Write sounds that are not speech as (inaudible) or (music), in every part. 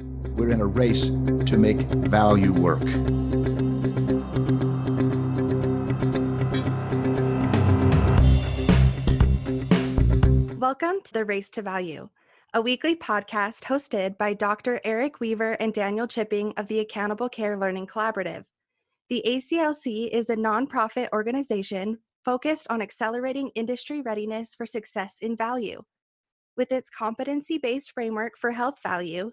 we're in a race to make value work. Welcome to the Race to Value, a weekly podcast hosted by Dr. Eric Weaver and Daniel Chipping of the Accountable Care Learning Collaborative. The ACLC is a nonprofit organization focused on accelerating industry readiness for success in value. With its competency based framework for health value,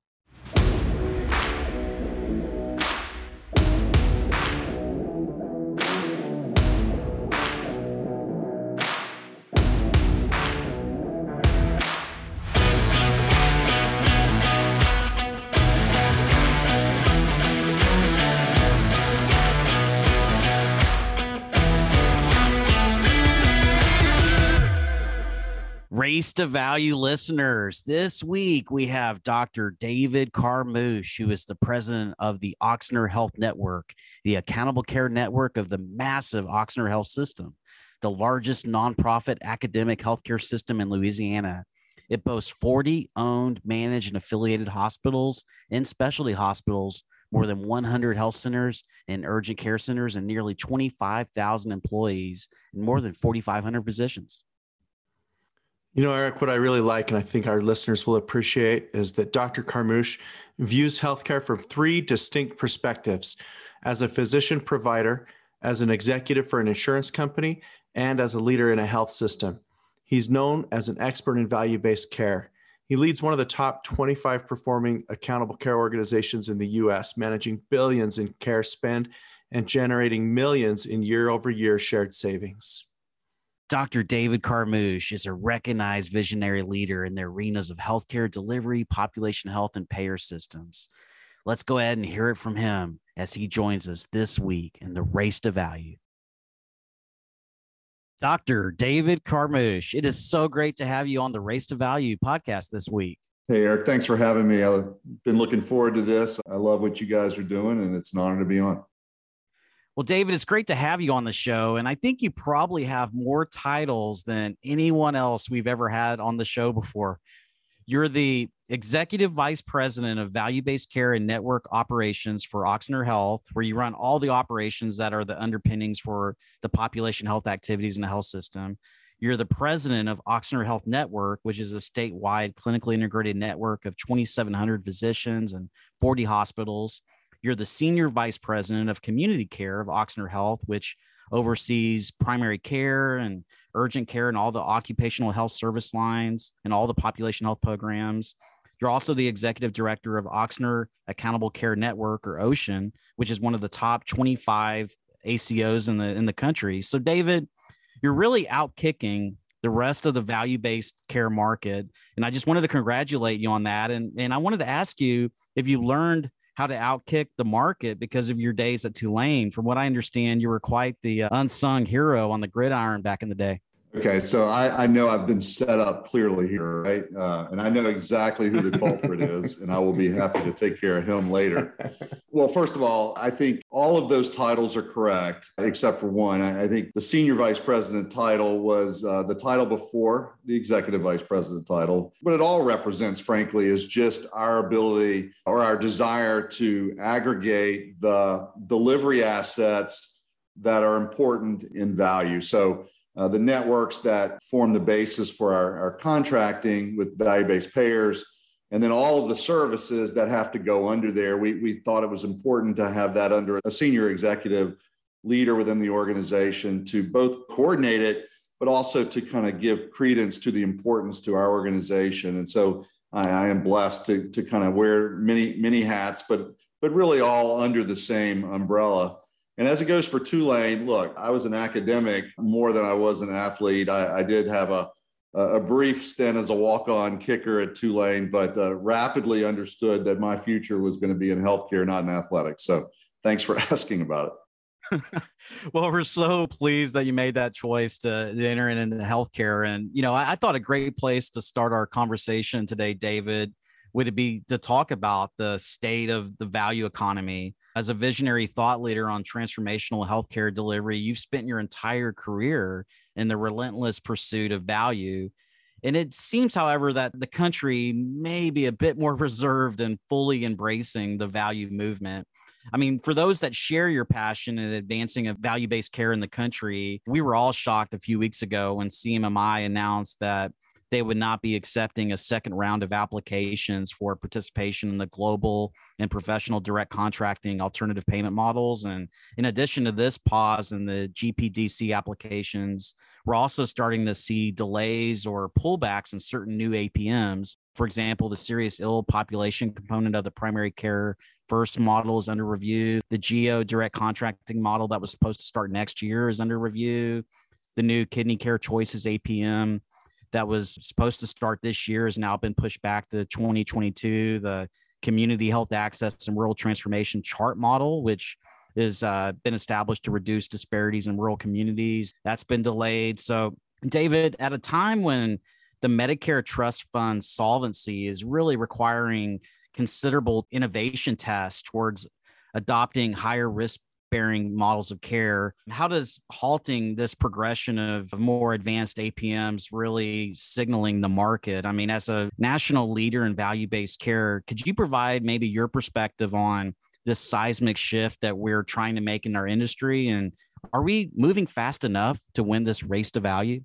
Race to Value listeners. This week we have Dr. David Carmouche, who is the president of the Ochsner Health Network, the accountable care network of the massive Ochsner Health System, the largest nonprofit academic healthcare system in Louisiana. It boasts 40 owned, managed, and affiliated hospitals and specialty hospitals, more than 100 health centers and urgent care centers, and nearly 25,000 employees and more than 4,500 physicians. You know, Eric, what I really like, and I think our listeners will appreciate, is that Dr. Carmouche views healthcare from three distinct perspectives as a physician provider, as an executive for an insurance company, and as a leader in a health system. He's known as an expert in value based care. He leads one of the top 25 performing accountable care organizations in the US, managing billions in care spend and generating millions in year over year shared savings. Dr. David Carmouche is a recognized visionary leader in the arenas of healthcare delivery, population health, and payer systems. Let's go ahead and hear it from him as he joins us this week in the race to value. Dr. David Carmouche, it is so great to have you on the Race to Value podcast this week. Hey, Eric, thanks for having me. I've been looking forward to this. I love what you guys are doing, and it's an honor to be on. Well, David, it's great to have you on the show. And I think you probably have more titles than anyone else we've ever had on the show before. You're the executive vice president of value based care and network operations for Ochsner Health, where you run all the operations that are the underpinnings for the population health activities in the health system. You're the president of Ochsner Health Network, which is a statewide clinically integrated network of 2,700 physicians and 40 hospitals. You're the senior vice president of community care of Ochsner Health, which oversees primary care and urgent care and all the occupational health service lines and all the population health programs. You're also the executive director of Ochsner Accountable Care Network or OCEAN, which is one of the top 25 ACOs in the in the country. So David, you're really out kicking the rest of the value-based care market. And I just wanted to congratulate you on that. And, and I wanted to ask you if you learned how to outkick the market because of your days at Tulane. From what I understand, you were quite the uh, unsung hero on the gridiron back in the day. Okay, so I, I know I've been set up clearly here, right? Uh, and I know exactly who the culprit is, and I will be happy to take care of him later. Well, first of all, I think all of those titles are correct, except for one. I, I think the senior vice president title was uh, the title before the executive vice president title. What it all represents, frankly, is just our ability or our desire to aggregate the delivery assets that are important in value. So uh, the networks that form the basis for our, our contracting with value based payers, and then all of the services that have to go under there. We, we thought it was important to have that under a senior executive leader within the organization to both coordinate it, but also to kind of give credence to the importance to our organization. And so I, I am blessed to, to kind of wear many, many hats, but but really all under the same umbrella. And as it goes for Tulane, look, I was an academic more than I was an athlete. I, I did have a, a brief stint as a walk on kicker at Tulane, but uh, rapidly understood that my future was going to be in healthcare, not in athletics. So thanks for (laughs) asking about it. (laughs) well, we're so pleased that you made that choice to, to enter into healthcare. And, you know, I, I, thought a great place to start our conversation today, David, would it be to talk about the state of the value economy. As a visionary thought leader on transformational healthcare delivery, you've spent your entire career in the relentless pursuit of value. And it seems, however, that the country may be a bit more (laughs) reserved in fully embracing the value movement. I mean, for those that share your passion in advancing a value based care in the country, we were all shocked a few weeks ago when CMMI announced that they would not be accepting a second round of applications for participation in the global and professional direct contracting alternative payment models. And in addition to this pause in the GPDC applications, we're also starting to see delays or pullbacks in certain new APMs. For example, the serious ill population component of the primary care first model is under review. The geo direct contracting model that was supposed to start next year is under review. The new kidney care choices APM that was supposed to start this year has now been pushed back to 2022. The community health access and rural transformation chart model, which has uh, been established to reduce disparities in rural communities, that's been delayed. So, David, at a time when the Medicare Trust Fund solvency is really requiring considerable innovation tests towards adopting higher risk bearing models of care. How does halting this progression of more advanced APMs really signaling the market? I mean, as a national leader in value based care, could you provide maybe your perspective on this seismic shift that we're trying to make in our industry? And are we moving fast enough to win this race to value?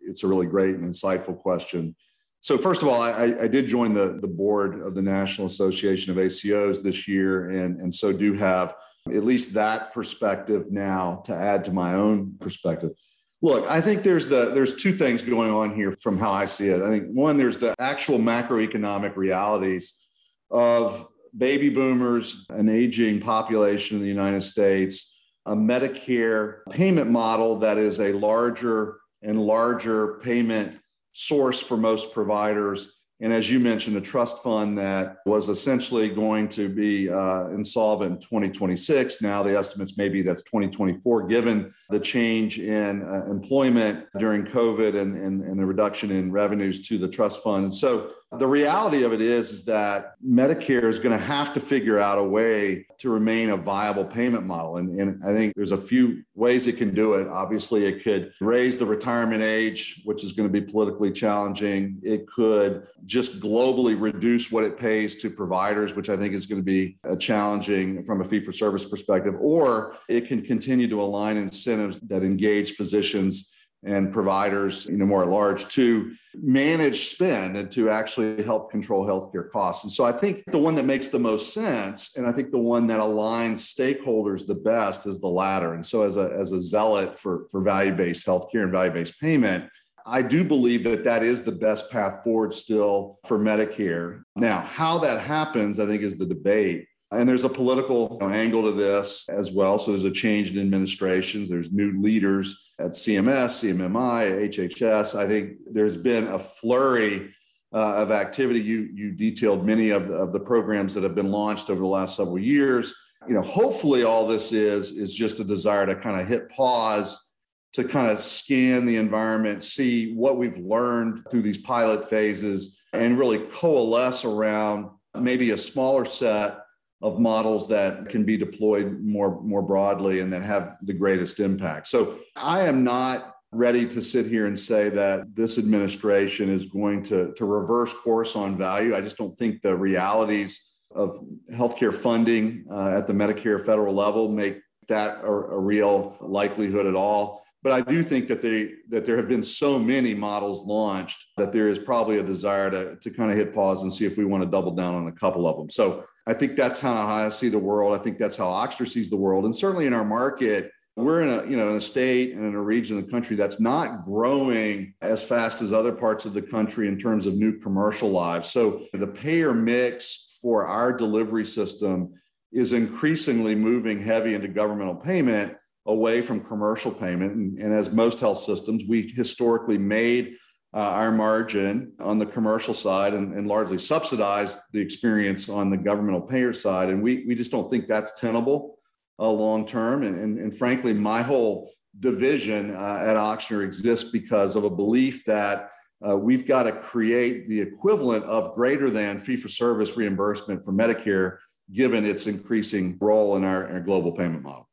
It's a really great and insightful question. So first of all, I, I, did join the, the board of the National Association of ACOs this year, and, and so do have at least that perspective now to add to my own perspective. Look, I think there's the there's two things going on here from how I see it. I think one, there's the actual macroeconomic realities of baby boomers, an aging population in the United States, a Medicare payment model that is a larger and larger payment source for most providers and as you mentioned, a trust fund that was essentially going to be uh, insolvent in 2026. Now the estimates may be that's 2024, given the change in uh, employment during COVID and, and, and the reduction in revenues to the trust fund. So the reality of it is, is that Medicare is going to have to figure out a way to remain a viable payment model. And, and I think there's a few ways it can do it. Obviously, it could raise the retirement age, which is going to be politically challenging. It could just globally reduce what it pays to providers, which I think is going to be uh, challenging from a fee for service perspective. Or it can continue to align incentives that engage physicians and providers, you know, more at large to manage spend and to actually help control healthcare costs. And so I think the one that makes the most sense, and I think the one that aligns stakeholders the best is the latter. And so as a, as a zealot for, for value-based healthcare and value-based payment, I do believe that that is the best path forward still for Medicare. Now, how that happens, I think, is the debate. And there's a political angle to this as well. So there's a change in administrations. There's new leaders at CMS, CMMI, HHS. I think there's been a flurry uh, of activity. You you detailed many of the, of the programs that have been launched over the last several years. You know, hopefully all this is is just a desire to kind of hit pause to kind of scan the environment, see what we've learned through these pilot phases, and really coalesce around maybe a smaller set of models that can be deployed more, more broadly and that have the greatest impact. So I am not ready to sit here and say that this administration is going to, to reverse course on value. I just don't think the realities of healthcare funding uh, at the Medicare federal level make that a, a real likelihood at all. But I do think that they that there have been so many models launched that there is probably a desire to, to kind of hit pause and see if we want to double down on a couple of them. So I think that's how I see the world. I think that's how Ochsner sees the world. And certainly in our market, we're in a you know in a state and in a region of the country that's not growing as fast as other parts of the country in terms of new commercial lives. So the payer mix for our delivery system is increasingly moving heavy into governmental payment away from commercial payment. And, and as most health systems, we historically made uh, our margin on the commercial side and, and largely subsidized the experience on the governmental payer side. And we, we just don't think that's tenable uh, long term. And, and, and, frankly, my whole division uh, at Ochsner exists because of a belief that uh, we've got to create the equivalent of greater than fee for service reimbursement for Medicare, given its increasing role in our, our global payment model.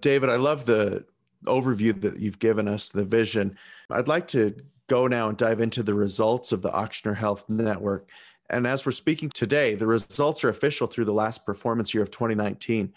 David, I love the overview that you've given us, the vision. I'd like to go now and dive into the results of the Ochsner Health Network. And as we're speaking today, the results are official through the last performance year of 2019.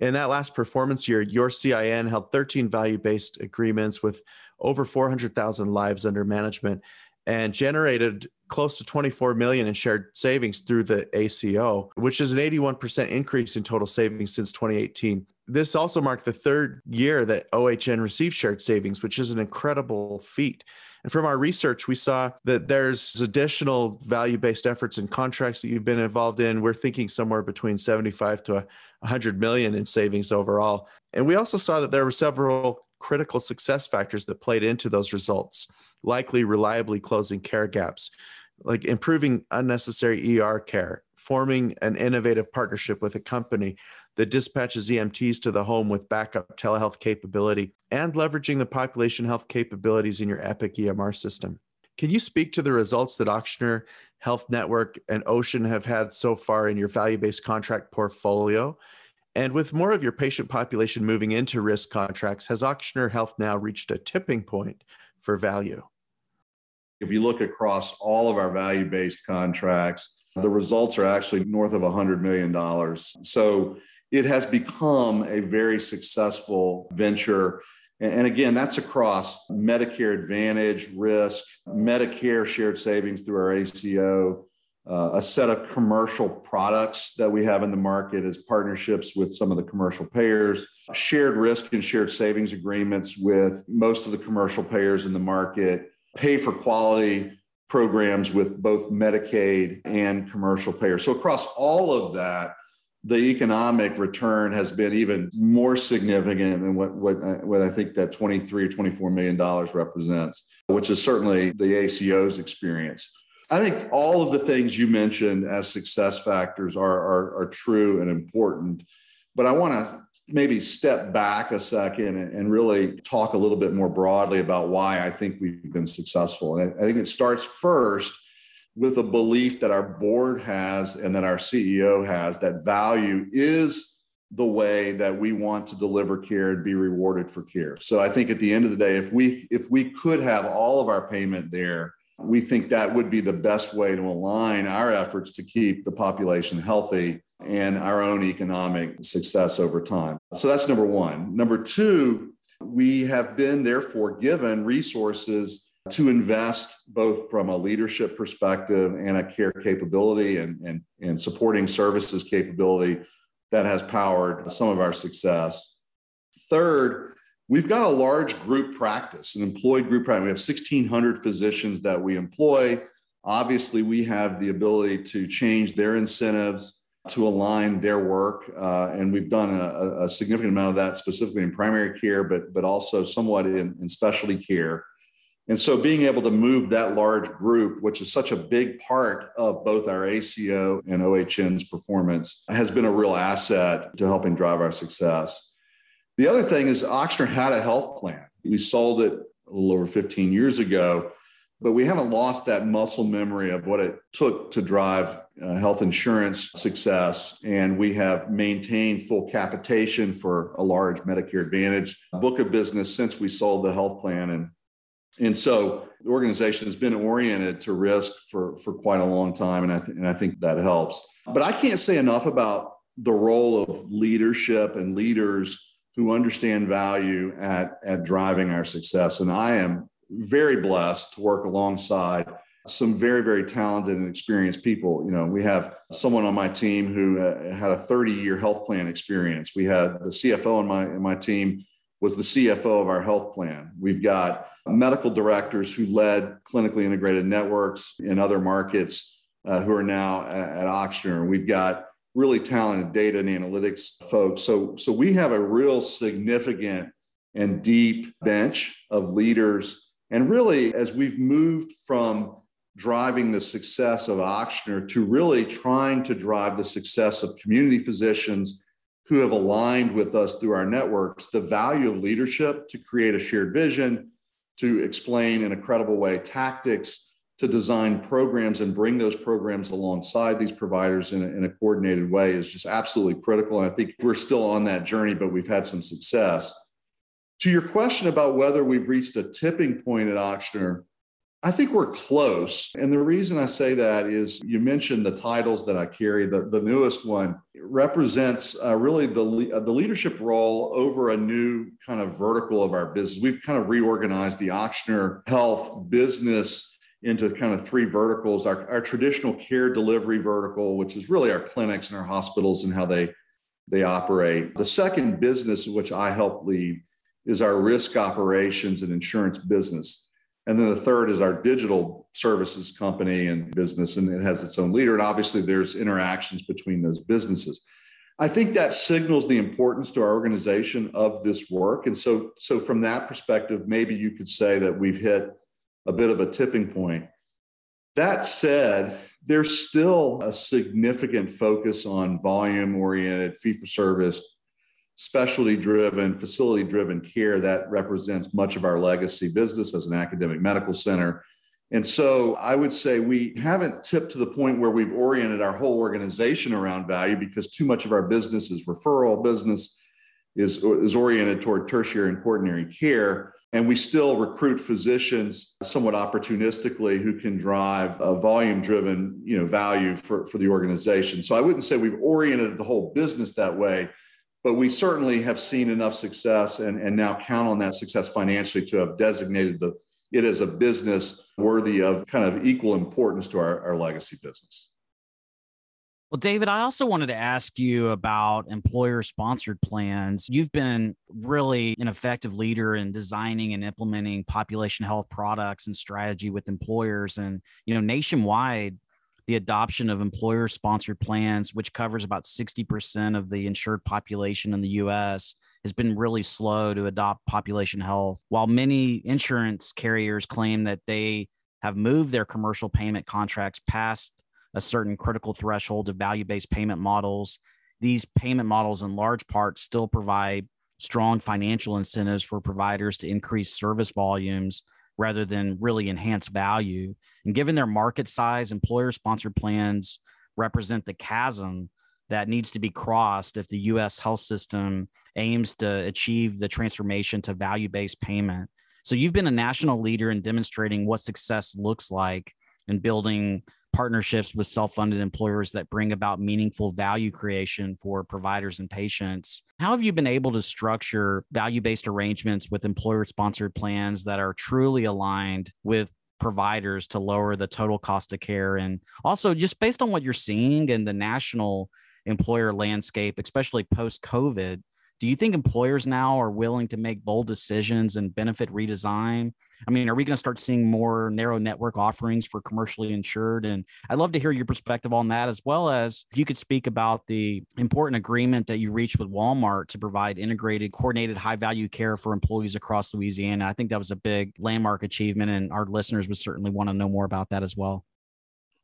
In that last performance year, your CIN held 13 value based agreements with over 400,000 lives under management and generated close to 24 million in shared savings through the ACO, which is an 81% increase in total savings since 2018. This also marked the third year that OHN received shared savings, which is an incredible feat. And from our research, we saw that there's additional value based efforts and contracts that you've been involved in. We're thinking somewhere between 75 to 100 million in savings overall. And we also saw that there were several critical success factors that played into those results, likely reliably closing care gaps, like improving unnecessary ER care, forming an innovative partnership with a company that dispatches EMTs to the home with backup telehealth capability, and leveraging the population health capabilities in your Epic EMR system. Can you speak to the results that Ochsner Health Network and Ocean have had so far in your value based contract portfolio? And with more of your patient population moving into risk contracts, has Ochsner Health now reached a tipping point for value? If you look across all of our value based contracts, the results are actually north of $100 million. So it has become a very successful venture. And again, that's across Medicare Advantage, risk, Medicare shared savings through our ACO, uh, a set of commercial products that we have in the market as partnerships with some of the commercial payers, shared risk and shared savings agreements with most of the commercial payers in the market, pay for quality programs with both Medicaid and commercial payers. So, across all of that, the economic return has been even more significant than what, what, what I think that 23 or 24 million dollars represents, which is certainly the ACO's experience. I think all of the things you mentioned as success factors are, are, are true and important. But I want to maybe step back a second and, really talk a little bit more broadly about why I think we've been successful. And I think it starts first with a belief that our board has and that our CEO has that value is the way that we want to deliver care and be rewarded for care. So I think at the end of the day, if we if we could have all of our payment there we think that would be the best way to align our efforts to keep the population healthy and our own economic success over time. So that's number one. Number two, we have been therefore given resources to invest both from a leadership perspective and a care capability and, and, and supporting services capability that has powered some of our success. Third, We've got a large group practice, an employed group practice. We have 1,600 physicians that we employ. Obviously, we have the ability to change their incentives to align their work. Uh, and we've done a, a, significant amount of that specifically in primary care, but, but also somewhat in, in specialty care. And so being able to move that large group, which is such a big part of both our ACO and OHN's performance, has been a real asset to helping drive our success. The other thing is Ochsner had a health plan. We sold it a little over 15 years ago, but we haven't lost that muscle memory of what it took to drive uh, health insurance success. And we have maintained full capitation for a large Medicare Advantage book of business since we sold the health plan. And, and so the organization has been oriented to risk for, for quite a long time. And I, th- and I think that helps. But I can't say enough about the role of leadership and leaders who understand value at, at driving our success. And I am very blessed to work alongside some very, very talented and experienced people. You know, we have someone on my team who uh, had a 30 year health plan experience. We had the CFO on my, in my team was the CFO of our health plan. We've got medical directors who led clinically integrated networks in other markets uh, who are now at, at. We've got really talented data and analytics folks. So, so we have a real significant and deep bench of leaders. And really, as we've moved from driving the success of Ochsner to really trying to drive the success of community physicians who have aligned with us through our networks, the value of leadership to create a shared vision, to explain in a credible way tactics, to design programs and bring those programs alongside these providers in a, in a coordinated way is just absolutely critical. And I think we're still on that journey, but we've had some success. To your question about whether we've reached a tipping point at Ochsner, I think we're close. And the reason I say that is you mentioned the titles that I carry. The, the newest one represents uh, really the, uh, the leadership role over a new kind of vertical of our business. We've kind of reorganized the Ochsner Health business into kind of three verticals our, our traditional care delivery vertical, which is really our clinics and our hospitals and how they, they operate. The second business, which I help lead, is our risk operations and insurance business and then the third is our digital services company and business, and it has its own leader. And obviously, there's interactions between those businesses. I think that signals the importance to our organization of this work. And so, so from that perspective, maybe you could say that we've hit a bit of a tipping point. That said, there's still a significant focus on volume oriented, fee for service, specialty driven, facility driven care that represents much of our legacy business as an academic medical center. And so I would say we haven't tipped to the point where we've oriented our whole organization around value because too much of our business is referral business, is, is oriented toward tertiary and quaternary care. And we still recruit physicians somewhat opportunistically who can drive a volume driven you know, value for, for the organization. So I wouldn't say we've oriented the whole business that way but we certainly have seen enough success and, and now count on that success financially to have designated the it as a business worthy of kind of equal importance to our, our legacy business. Well, David, I also wanted to ask you about employer sponsored plans. You've been really an effective leader in designing and implementing population health products and strategy with employers. And, you know, nationwide, the adoption of employer sponsored plans, which covers about 60% of the insured population in the US, has been really slow to adopt population health. While many insurance carriers claim that they have moved their commercial payment contracts past a certain critical threshold of value based payment models, these payment models, in large part, still provide strong financial incentives for providers to increase service volumes rather than really enhance value. And given their market size, employer sponsored plans represent the chasm that needs to be crossed if the US health system aims to achieve the transformation to value based payment. So you've been a national leader in demonstrating what success looks like in building partnerships with self-funded employers that bring about meaningful value creation for providers and patients. How have you been able to structure value-based arrangements with employer-sponsored plans that are truly aligned with providers to lower the total cost of care and also just based on what you're seeing in the national employer landscape especially post covid do you think employers now are willing to make bold decisions and benefit redesign? I mean, are we going to start seeing more narrow network offerings for commercially insured? And I'd love to hear your perspective on that, as well as if you could speak about the important agreement that you reached with Walmart to provide integrated, coordinated, high value care for employees across Louisiana. I think that was a big landmark achievement, and our listeners would certainly want to know more about that as well.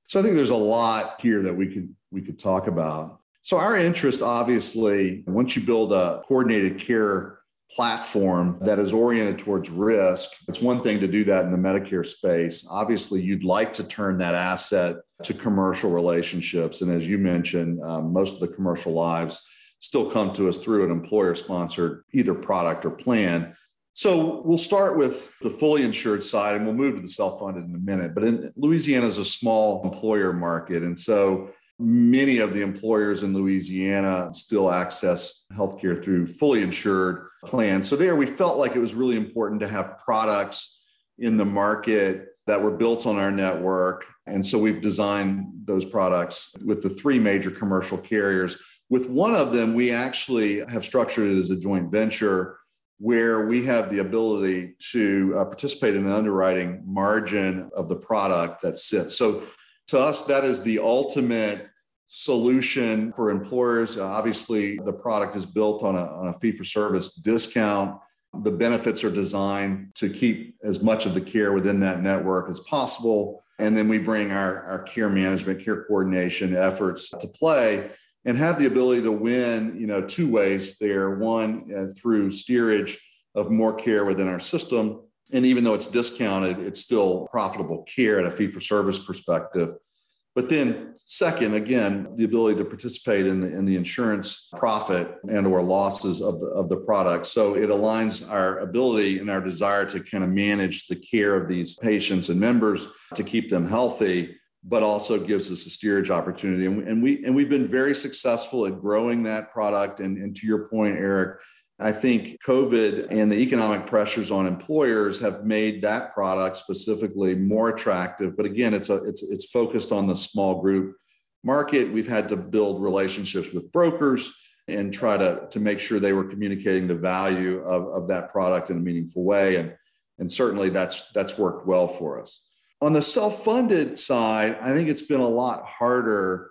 So I think there's a lot here that we could we could talk about. So, our interest, obviously, once you build a coordinated care platform that is oriented towards risk, it's one thing to do that in the Medicare space. Obviously, you'd like to turn that asset to commercial relationships. And as you mentioned, um, most of the commercial lives still come to us through an employer sponsored either product or plan. So we'll start with the fully insured side and we'll move to the self funded in a minute. But in Louisiana is a small employer market. And so Many of the employers in Louisiana still access healthcare through fully insured plans. So, there we felt like it was really important to have products in the market that were built on our network. And so, we've designed those products with the three major commercial carriers. With one of them, we actually have structured it as a joint venture where we have the ability to uh, participate in the underwriting margin of the product that sits. So, to us, that is the ultimate solution for employers. Obviously, the product is built on a, on a fee for service discount. The benefits are designed to keep as much of the care within that network as possible. And then we bring our, our care management, care coordination efforts to play and have the ability to win, you know, two ways there. One, uh, through steerage of more care within our system. And even though it's discounted, it's still profitable care at a fee for service perspective. But then second, again, the ability to participate in the, in the insurance profit and or losses of the, of the product. So it aligns our ability and our desire to kind of manage the care of these patients and members to keep them healthy, but also gives us a steerage opportunity. And, and we, and we've been very successful at growing that product. And, and to your point, Eric, I think COVID and the economic pressures on employers have made that product specifically more attractive. But again, it's a it's it's focused on the small group market. We've had to build relationships with brokers and try to, to make sure they were communicating the value of, of that product in a meaningful way. And, and certainly that's that's worked well for us. On the self-funded side, I think it's been a lot harder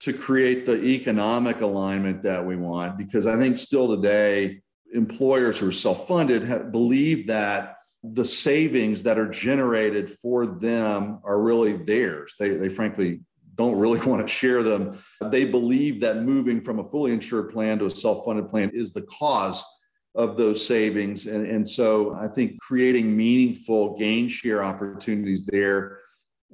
to create the economic alignment that we want because I think still today employers who are self-funded believe that the savings that are generated for them are really theirs. They, they frankly don't really (laughs) want to share them. They believe that moving from a fully insured plan to a self-funded plan is the cause of those savings. And, and so I think creating meaningful gain share opportunities there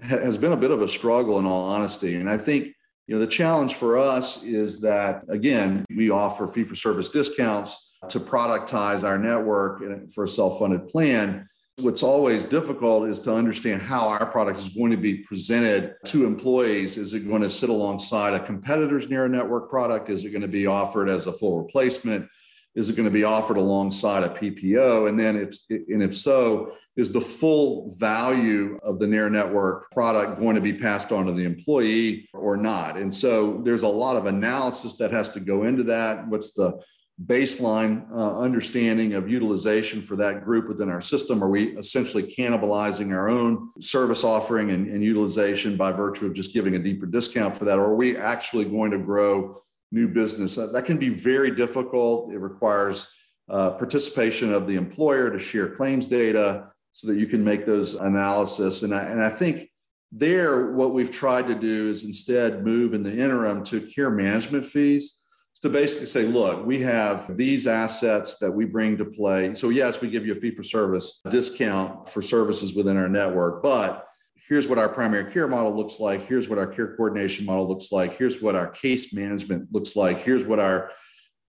has been a bit of a struggle in all honesty. And I think you know the challenge for us is that again, we offer fee for service discounts to productize our network for a self-funded plan what's always difficult is to understand how our product is going to be presented to employees. Is it going to sit alongside a competitor's narrow network product? Is it going to be offered as a full replacement? Is it going to be offered alongside a ppo and then if and if so is the full value of the narrow network product going to be passed on to the employee or not? And so there's a lot of analysis that has to go into that. What's the baseline uh, understanding of utilization for that group within our system? Are we essentially cannibalizing our own service offering and, and, utilization by virtue of just giving a deeper discount for that? Or are we actually going to grow new business? Uh, that can be very difficult. It requires uh, participation of the employer to share claims data so that you can make those analysis. And I, and I think there, what we've tried to do is instead move in the interim to care management fees to basically say, look, we have these assets that we bring to play. So, yes, we give you a fee for service discount for services within our network, but here's what our primary care model looks like. Here's what our care coordination model looks like. Here's what our case management looks like. Here's what our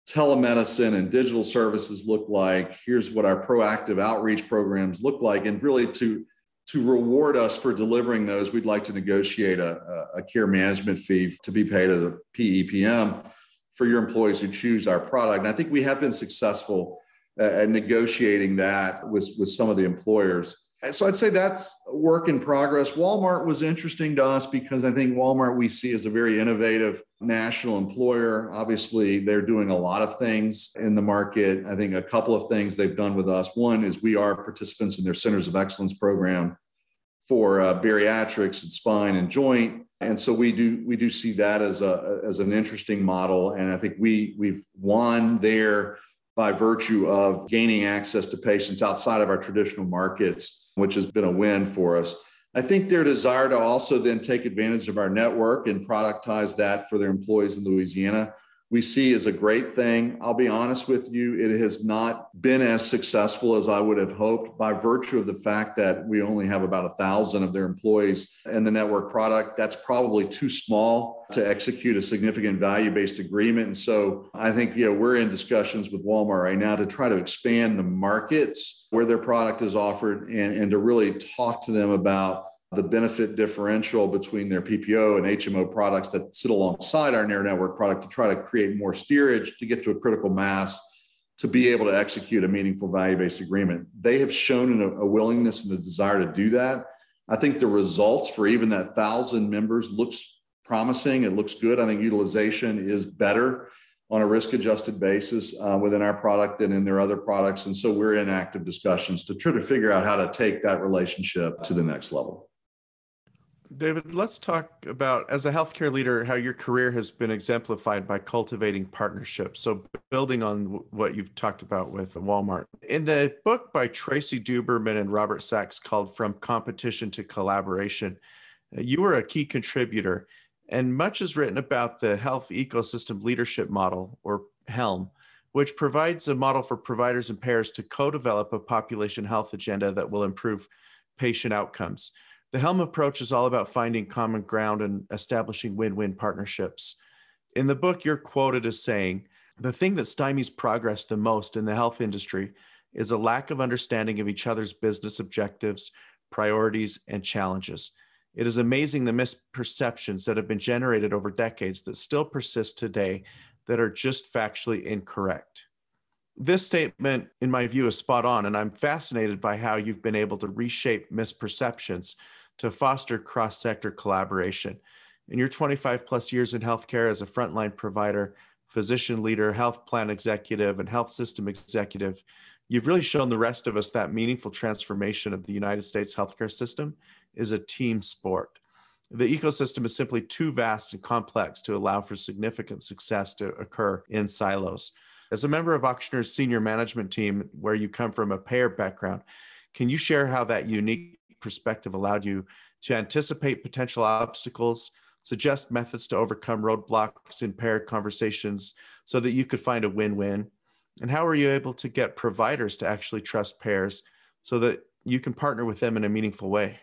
telemedicine and digital services look like. Here's what our proactive outreach programs look like. And really, to to reward us for delivering those, we'd like to negotiate a, a care management fee to be paid as a PEPM for your employees who choose our product. And I think we have been successful at negotiating that with, with some of the employers. So I'd say that's work in progress. Walmart was interesting to us because I think Walmart we see as a very innovative national employer. Obviously, they're doing a lot of things in the market. I think a couple of things they've done with us. One is we are participants in their Centers of Excellence program for uh, bariatrics and spine and joint and so we do we do see that as a as an interesting model. And i think we we've won there by virtue of gaining access to patients outside of our traditional markets which has been a win for us. I think their desire to also then take advantage of our network and productize that for their employees in louisiana we see is a great thing. I'll be honest with you, it has not been as successful as I would have hoped by virtue of the fact that we only have about a thousand of their employees in the network product. That's probably too small to execute a significant value based agreement. And so I think, you know, we're in discussions with Walmart right now to try to expand the markets where their product is offered and, and to really talk to them about the benefit differential between their PPO and HMO products that sit alongside our narrow network product to try to create more steerage to get to a critical mass to be able to execute a meaningful value based agreement. They have shown a, willingness and a desire to do that. I think the results for even that thousand members looks promising. It looks good. I think utilization is better on a risk adjusted basis uh, within our product than in their other products. And so we're in active discussions to try to figure out how to take that relationship to the next level. David, let's talk about, as a healthcare leader, how your career has been exemplified by cultivating partnerships. So, building on what you've talked about with Walmart. In the book by Tracy Duberman and Robert Sachs called From Competition to Collaboration, uh, you were a key contributor, and much is written about the health ecosystem leadership model, or HELM, which provides a model for providers and payers to co develop a population health agenda that will improve patient outcomes. The Helm approach is all about finding common ground and establishing win win partnerships. In the book, you're quoted as saying, The thing that stymies progress the most in the health industry is a lack of understanding of each other's business objectives, priorities, and challenges. It is amazing the misperceptions that have been generated over decades that still persist today that are just factually incorrect. This statement, in my view, is spot on, and I'm fascinated by how you've been able to reshape misperceptions to foster cross sector collaboration. In your 25 plus years in healthcare as a frontline provider, physician leader, health plan executive, and health system executive, you've really shown the rest of us that meaningful transformation of the United States healthcare system is a team sport. The ecosystem is simply too vast and complex to allow for significant success to occur in silos. As a member of Ochsner's senior management team, where you come from a payer background, can you share how that unique perspective allowed you to anticipate potential obstacles, suggest methods to overcome roadblocks in paired conversations so that you could find a win win? And how were you able to get providers to actually trust payers so that you can partner with them in a meaningful way?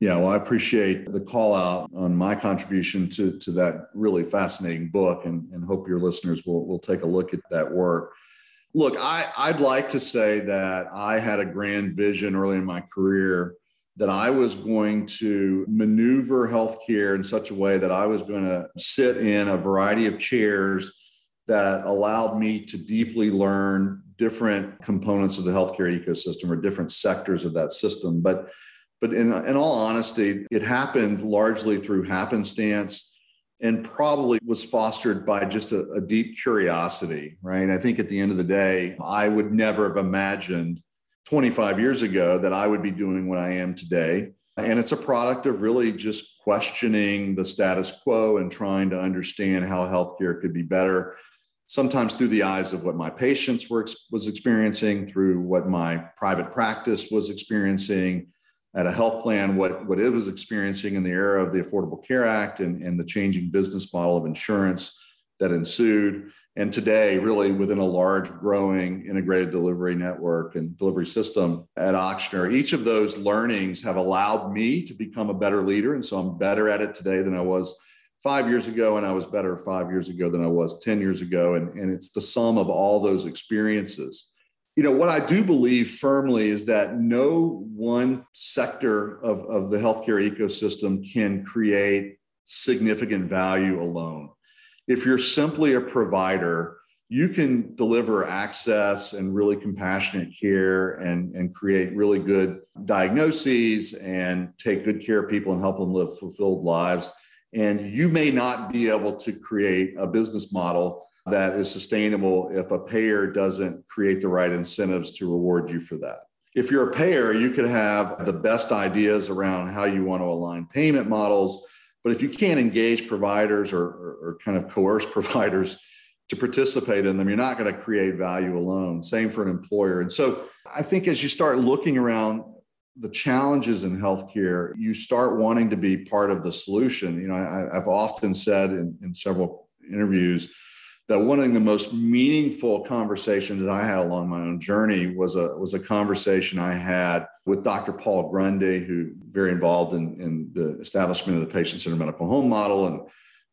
Yeah, well, I appreciate the call out on my contribution to, to that really fascinating book and, and hope your listeners will, will take a look at that work. Look, I, I'd like to say that I had a grand vision early in my career that I was going to maneuver healthcare in such a way that I was going to sit in a variety of chairs that allowed me to deeply learn different components of the healthcare ecosystem or different sectors of that system. But but in, in all honesty, it happened largely through happenstance and probably was fostered by just a, a deep curiosity, right? I think at the end of the day, I would never have imagined 25 years ago that I would be doing what I am today. And it's a product of really just questioning the status quo and trying to understand how healthcare could be better, sometimes through the eyes of what my patients were was experiencing, through what my private practice was experiencing, at a health plan, what, what it was experiencing in the era of the Affordable Care Act and, and the changing business model of insurance that ensued, and today, really within a large, growing integrated delivery network and delivery system at Ochsner, each of those learnings have allowed me to become a better leader. And so I'm better at it today than I was five years ago, and I was better five years ago than I was 10 years ago. And, and it's the sum of all those experiences. You know, what I do believe firmly is that no one sector of, of the healthcare ecosystem can create significant value alone if you're simply a provider, you can deliver access and really compassionate care and, and create really good diagnoses and take good care of people and help them live fulfilled lives. And you may not be able to create a business model that is sustainable if a payer doesn't create the right incentives to reward you for that. If you're a payer, you could have the best ideas around how you want to align payment models but if you can't engage providers or, or, or kind of coerce (laughs) providers to participate in them, you're not going to create value alone. Same for an employer. And so I think as you start looking around the challenges in healthcare, you start wanting to be part of the solution. You know, I, have often said in, in several interviews that one of the most meaningful conversations that I had along my own journey was a was a conversation I had with Dr. Paul Grundy, who very involved in, in the establishment of the patient-centered medical home model and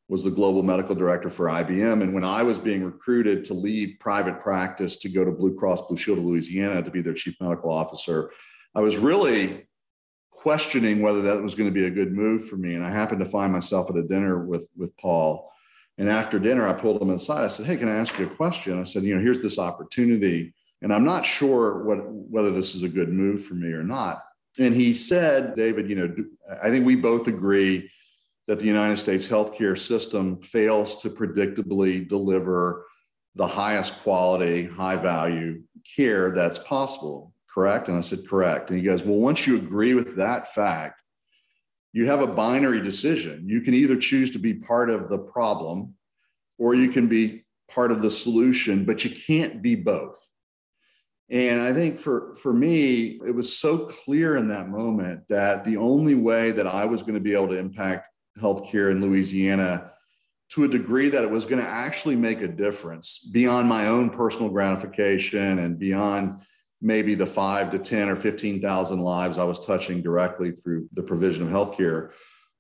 was the global medical director for IBM. And when I was being recruited to leave private practice to go to Blue Cross Blue Shield of Louisiana to be their chief medical officer, I was really questioning whether that was going to be a good move for me. And I happened to find myself at a dinner with, with Paul and after dinner, I pulled him inside. I said, Hey, can I ask you a question? I said, You know, here's this opportunity, and I'm not sure what, whether this is a good move for me or not. And he said, David, you know, I think we both agree that the United States healthcare system fails to predictably deliver the highest quality, high value care that's possible. Correct? And I said, Correct. And he goes, Well, once you agree with that fact, you have a binary decision. You can either choose to be part of the problem or you can be part of the solution, but you can't be both. And I think for, for me, it was so clear in that moment that the only way that I was going to be able to impact healthcare in Louisiana to a degree that it was going to actually make a difference beyond my own personal gratification and beyond maybe the five to 10 or 15,000 lives I was touching directly through the provision of healthcare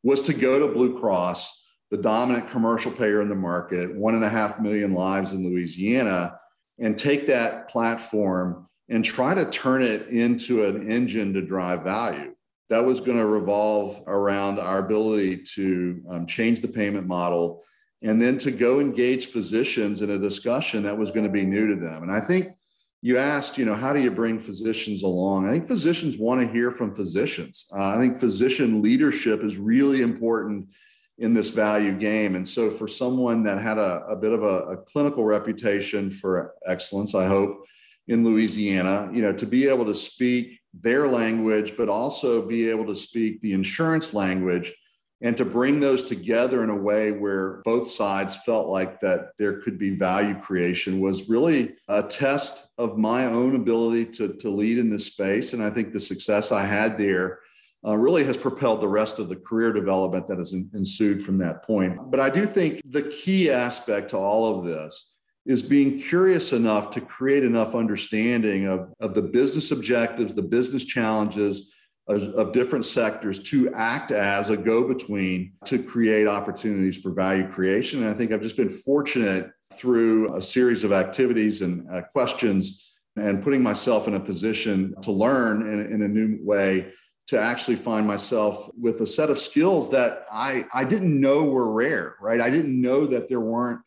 was to go to Blue Cross, the dominant commercial payer in the market, one and a half million lives in Louisiana, and take that platform and try to turn it into an engine to drive value. That was going to revolve around our ability to um, change the payment model and then to go engage physicians in a discussion that was going to be new to them. And I think you asked, you know, how do you bring physicians along? I think physicians want to hear from physicians. Uh, I think physician leadership is really important in this value game. And so, for someone that had a, a bit of a, a, clinical reputation for excellence, I hope, in Louisiana, you know, to be able to speak their language, but also be able to speak the insurance language and to bring those together in a way where both sides felt like that there could be value creation was really a test of my own ability to, to lead in this space. And i think the success i had there uh, really has propelled the rest of the career development that has ensued from that point. But i do think the key aspect to all of this is being curious enough to create enough understanding of, of the business objectives the business challenges of, different sectors to act as a go between to create opportunities for value creation. And I think I've just been fortunate through a series of activities and uh, questions and putting myself in a position to learn in, in a new way to actually find myself with a set of skills that I, I didn't know were rare, right? I didn't know that there weren't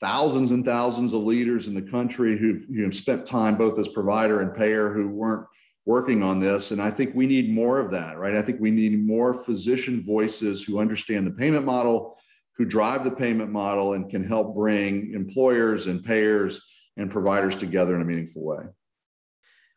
thousands and thousands of leaders in the country who've you know, spent time both as provider and payer who weren't working on this. And I think we need more of that, right? I think we need more physician voices who understand the payment model, who drive the payment model, and can help bring employers and payers and providers together in a meaningful way.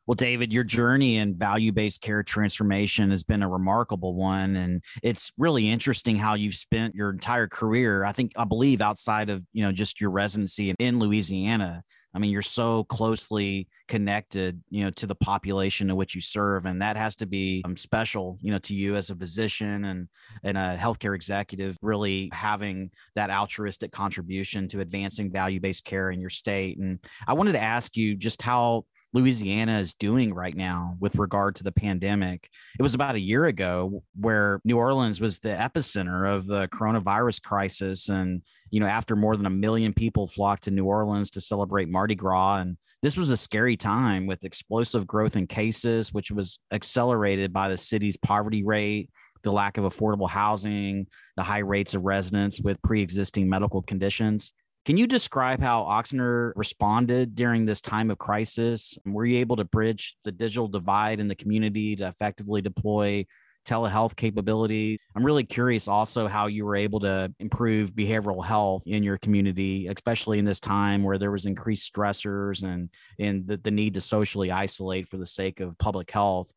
Well, David, your journey in value based care transformation has been a remarkable one. And it's really interesting how you've spent your entire career, I think, I believe, outside of, you know, just your residency in Louisiana. I mean, you're so closely connected, you know, to the population in which you serve, and that has to be um, special, you know, to you as a physician and and a healthcare executive. Really having that altruistic contribution to advancing value-based care in your state. And I wanted to ask you just how Louisiana is doing right now with regard to the pandemic. It was about a year ago where New Orleans was the epicenter of the coronavirus crisis. And, you know, after more than a million people flocked to New Orleans to celebrate Mardi Gras. And this was a scary time with explosive growth in cases, which was accelerated by the city's poverty rate the lack of affordable housing, the high rates of residents with pre existing medical conditions. Can you describe how Ochsner responded during this time of crisis? Were you able to bridge the digital divide in the community to effectively deploy telehealth capability? I'm really curious also how you were able to improve behavioral health in your community, especially in this time where there was increased stressors and, and the, the need to socially isolate for the sake of public health.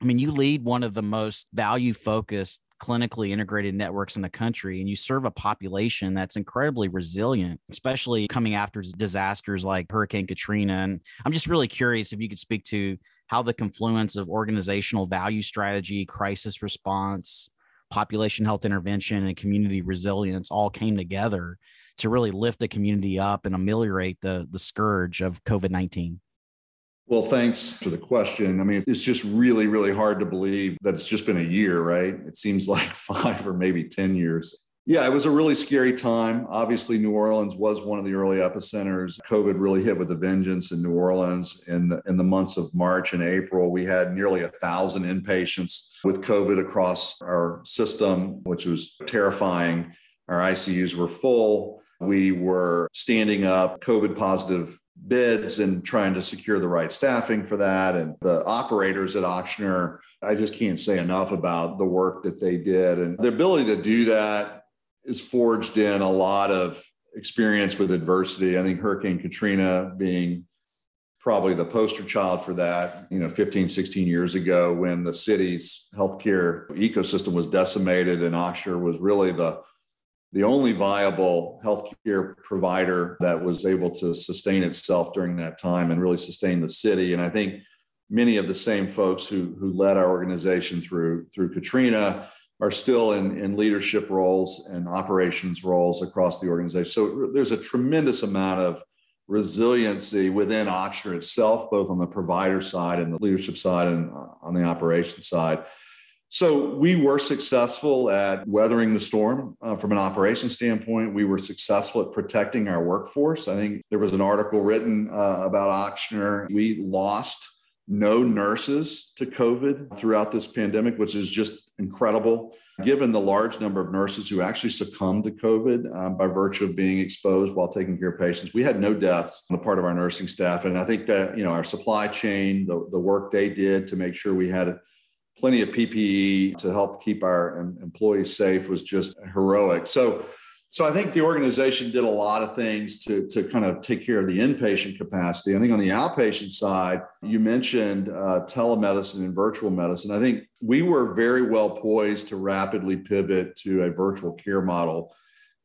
I mean, you lead one of the most value focused clinically integrated networks in the country and you serve a population that's incredibly resilient, especially coming after disasters like Hurricane Katrina. And I'm just really curious if you could speak to how the confluence of organizational value strategy, crisis response, population health intervention, and community resilience all came together to really lift the community up and ameliorate the, the scourge of COVID 19. Well, thanks for the question. I mean, it's just really, really hard to believe that it's just been a year, right? It seems (laughs) like five or maybe 10 years. Yeah, it was a really scary time. Obviously, New Orleans was one of the early epicenters. COVID really hit with a vengeance in New Orleans in the, in the months of March and April. We had nearly a thousand inpatients with COVID across our system, which was terrifying. Our ICUs were full. We were standing up COVID positive bids and trying to secure the right staffing for that. And the operators at Ochsner, I just can't say enough about the work that they did. And the ability to do that is forged in a lot of experience with adversity. I think Hurricane Katrina being probably the poster child for that, you know, 15, 16 years ago when the city's healthcare ecosystem was decimated and Ochsner was really the the only viable healthcare provider that was able to sustain itself during that time and really sustain the city. And I think many of the same folks who, who led our organization through, through Katrina are still in, in leadership roles and operations roles across the organization. So there's a tremendous amount of resiliency within Ochsner itself, both on the provider side and the leadership side and uh, on the operations side. So we were successful at weathering the storm uh, from an operations standpoint. We were successful at protecting our workforce. I think there was an article written uh, about Ochsner. We lost no nurses to COVID throughout this pandemic, which is just incredible, given the large number of nurses who actually succumbed to COVID um, by virtue of being exposed while taking care of patients. We had no deaths on the part of our nursing staff. And I think that, you know, our supply chain, the, the work they did to make sure we had plenty of PPE to help keep our employees safe was just heroic. So, so I think the organization did a lot of things to, to kind of take care of the inpatient capacity. I think on the outpatient side, you mentioned uh, telemedicine and virtual medicine. I think we were very well poised to rapidly pivot to a virtual care model,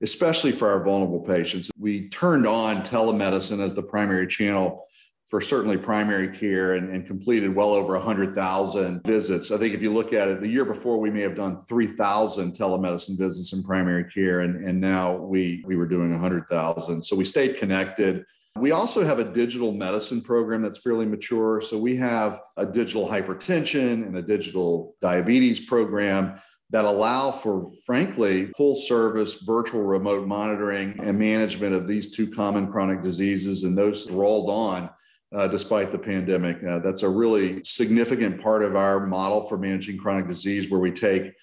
especially for our vulnerable patients. We turned on telemedicine as the primary channel for certainly primary care and, and completed well over 100,000 visits. I think if you look at it, the year before we may have done 3,000 telemedicine visits in primary care, and, and now we, we were doing 100,000. So we stayed connected. We also have a digital medicine program that's fairly mature. So we have a digital hypertension and a digital diabetes program that allow for, frankly, full service virtual remote monitoring and management of these two common chronic diseases. And those rolled on uh, despite the pandemic. Uh, that's a really significant part of our model for managing chronic disease, where we take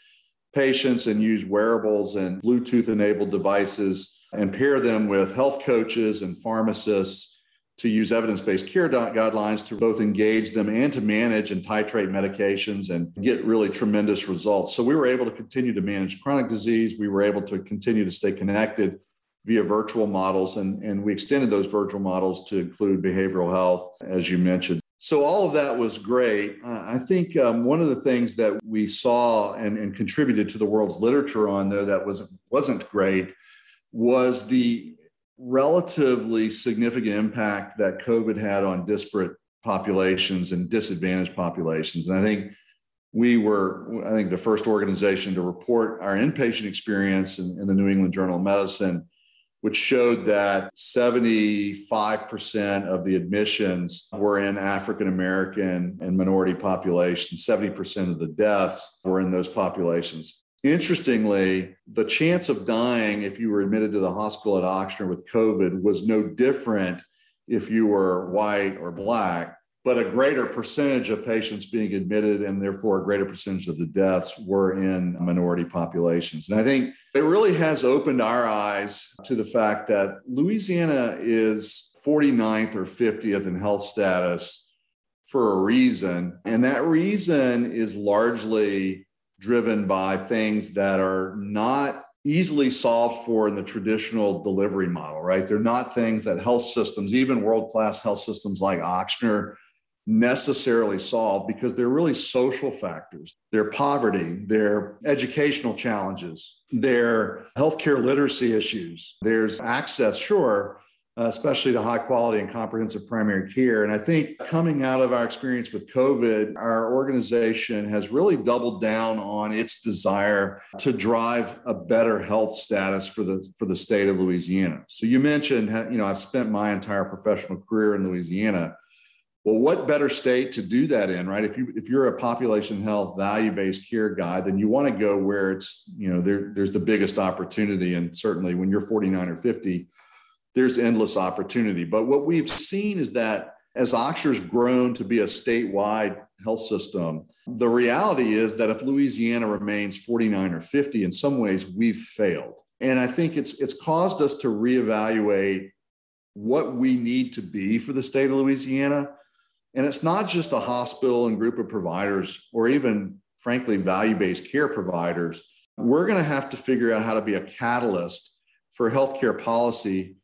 patients and use wearables and Bluetooth enabled devices and pair them with health coaches and pharmacists to use evidence based care guidelines to both engage them and to manage and titrate medications and get really tremendous results. So we were able to continue to manage chronic disease. We were able to continue to stay connected via virtual models, and, and we extended those virtual models to include behavioral health, as you mentioned. So all of that was great. Uh, I think um, one of the things that we saw and, and contributed to the world's literature on there that was wasn't great was the relatively significant impact that COVID had on disparate populations and disadvantaged populations. And I think we were, I think, the first organization to report our inpatient experience in, in the New England Journal of Medicine which showed that 75% of the admissions were in African American and minority populations. 70% of the deaths were in those populations. Interestingly, the chance of dying if you were admitted to the hospital at Ochsner with COVID was no different if you were white or black but a greater percentage of patients being admitted and therefore a greater percentage of the deaths were in minority populations. And I think it really has opened our eyes to the fact that Louisiana is 49th or 50th in health status for a reason. And that reason is largely driven by things that are not easily solved for in the traditional delivery model, right? They're not things that health systems, even world class health systems like Ochsner, necessarily solved because they're really social factors. They're poverty, they're educational challenges, they're healthcare literacy issues. There's access, sure, especially to high quality and comprehensive primary care. And I think coming out of our experience with COVID, our organization has really doubled down on its desire to drive a better health status for the for the state of Louisiana. So you mentioned, you know, I've spent my entire professional career in Louisiana. Well, what better state to do that in, right? If you if you're a population health value based care guy, then you want to go where it's you know there, there's the biggest opportunity, and certainly when you're 49 or 50, there's endless opportunity. But what we've seen is that as Ochsner's grown to be a statewide health system, the reality is that if Louisiana remains 49 or 50, in some ways we've failed. And I think it's it's caused us to reevaluate what we need to be for the state of Louisiana and it's not just a hospital and group of providers, or even, frankly, value based care providers. We're going to have to figure out how to be a catalyst for healthcare policy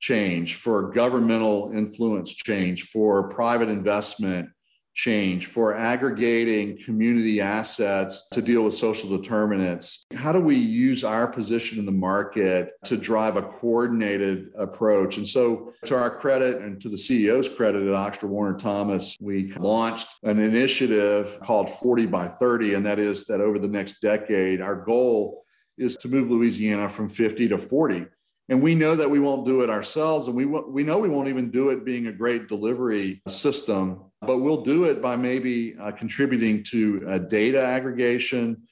change, for governmental influence change, for private investment change, for aggregating community assets to deal with social determinants. How do we use our position in the market to drive a coordinated approach? And so, to our credit and to the CEO's credit at Ochsner Warner Thomas, we launched an initiative called 40 by 30. And that is that over the next decade, our goal is to move Louisiana from 50 to 40 and we know that we won't do it ourselves and we, we know we won't even do it being a great delivery system but we'll do it by maybe uh, contributing to uh, data aggregation.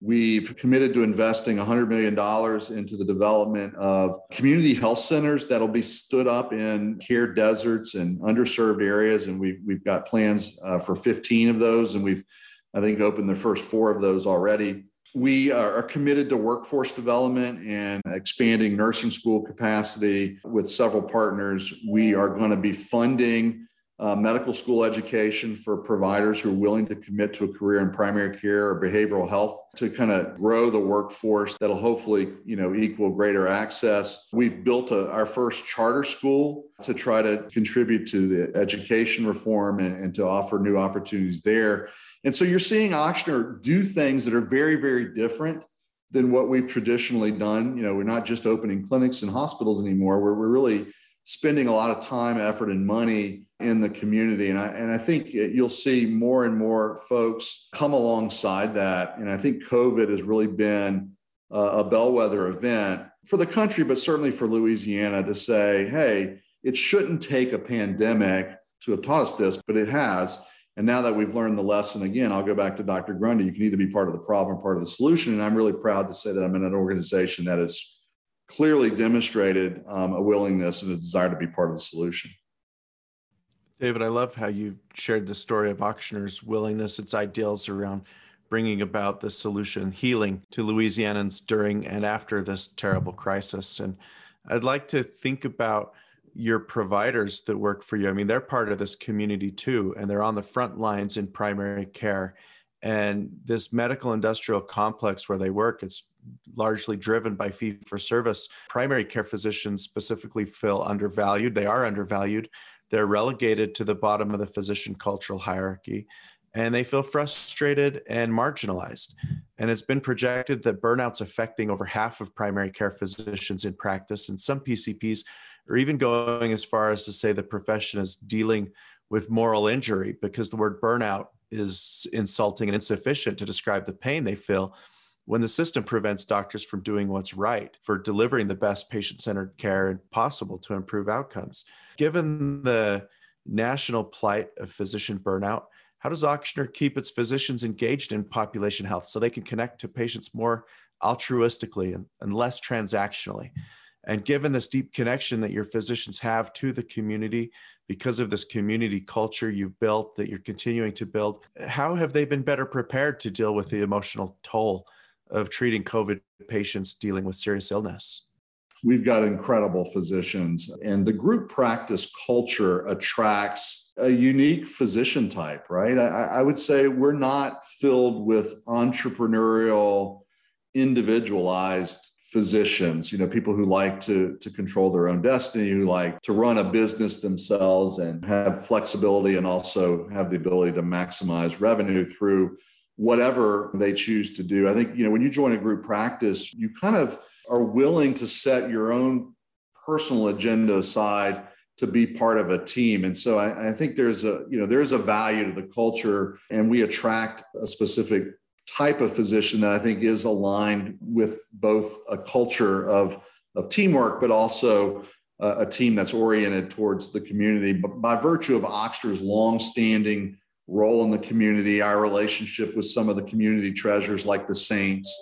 We've committed to investing $100 million into the development of community health centers that'll be stood up in care deserts and underserved areas. And we've, we've got plans uh, for 15 of those and we've i think opened the first four of those already. We are committed to workforce development and expanding nursing school capacity with several partners. We are going to be funding uh, medical school education for providers who are willing to commit to a career in primary care or behavioral health to kind of grow the workforce that'll hopefully you know equal greater access we've built a, our first charter school to try to contribute to the education reform and, and to offer new opportunities there and so you're seeing Ochsner do things that are very, very different than what we've traditionally done. You know, we're not just opening clinics and hospitals anymore. We're, we're really spending a lot of time, effort, and money in the community. And I, and I think you'll see more and more folks come alongside that. And I think COVID has really been a bellwether event for the country, but certainly for Louisiana to say, hey, it shouldn't take a pandemic to have taught us this, but it has. And now that we've learned the lesson again, I'll go back to Dr. Grundy. You can either be part of the problem or part of the solution. And I'm really proud to say that I'm in an organization that has clearly demonstrated um, a willingness and a desire to be part of the solution. David, I love how you shared the story of Ochsner's willingness, its ideals around bringing about the solution, healing to Louisianans during and after this terrible crisis. And I'd like to think about your providers that work for you. I mean, they're part of this community too, and they're on the front lines in primary care. And this medical industrial complex where they work, it's largely driven by fee for service. Primary care physicians specifically feel undervalued. They are undervalued. They're relegated to the bottom of the physician cultural hierarchy and they feel frustrated and marginalized. And it's been projected that burnout's affecting over half of primary care physicians in practice, and some PCPs or even going as far as to say the profession is dealing with moral injury because the word burnout is insulting and insufficient to describe the pain they feel when the system prevents doctors from doing what's right for delivering the best patient centered care possible to improve outcomes. Given the national plight of physician burnout, how does Ochsner keep its physicians engaged in population health so they can connect to patients more altruistically and, and less transactionally? And given this deep connection that your physicians have to the community because of this community culture you've built that you're continuing to build, how have they been better prepared to deal with the emotional toll of treating COVID patients dealing with serious illness? We've got incredible physicians, and the group practice culture attracts a unique physician type, right? I, I would say we're not filled with entrepreneurial, individualized physicians, you know, people who like to, to control their own destiny, who like to run a business themselves and have flexibility and also have the ability to maximize revenue through whatever they choose to do. I think, you know, when you join a group practice, you kind of are willing to set your own personal agenda aside to be part of a team. And so I, I, think there's a, you know, there's a value to the culture and we attract a specific type of physician that I think is aligned with both a culture of, of teamwork, but also a, a team that's oriented towards the community. But by virtue of Ochsner's longstanding role in the community, our relationship with some of the community treasures like the Saints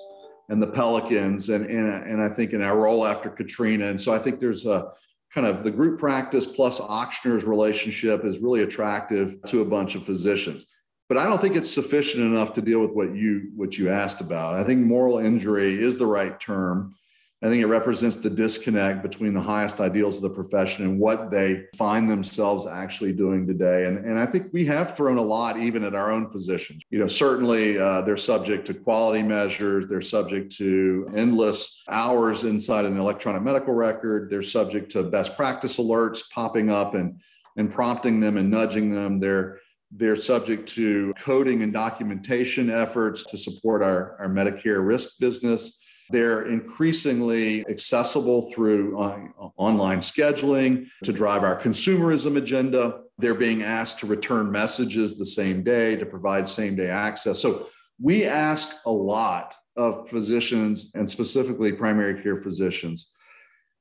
and the Pelicans, and, and, and I think in our role after Katrina. And so I think there's a kind of the group practice plus Ochsner's relationship is really attractive to a bunch of physicians but I don't think it's sufficient enough to deal with what you what you asked about. I think moral injury is the right term. I think it represents the disconnect between the highest ideals of the profession and what they find themselves actually doing today. And, and I think we have thrown a lot even at our own physicians. You know, certainly uh, they're subject to quality measures, they're subject to endless hours inside an electronic medical record, they're subject to best practice alerts popping up and, and prompting them and nudging them. They're they're subject to coding and documentation efforts to support our, our Medicare risk business. They're increasingly accessible through uh, online scheduling to drive our consumerism agenda. They're being asked to return messages the same day to provide same day access. So we ask a lot of physicians and specifically primary care physicians.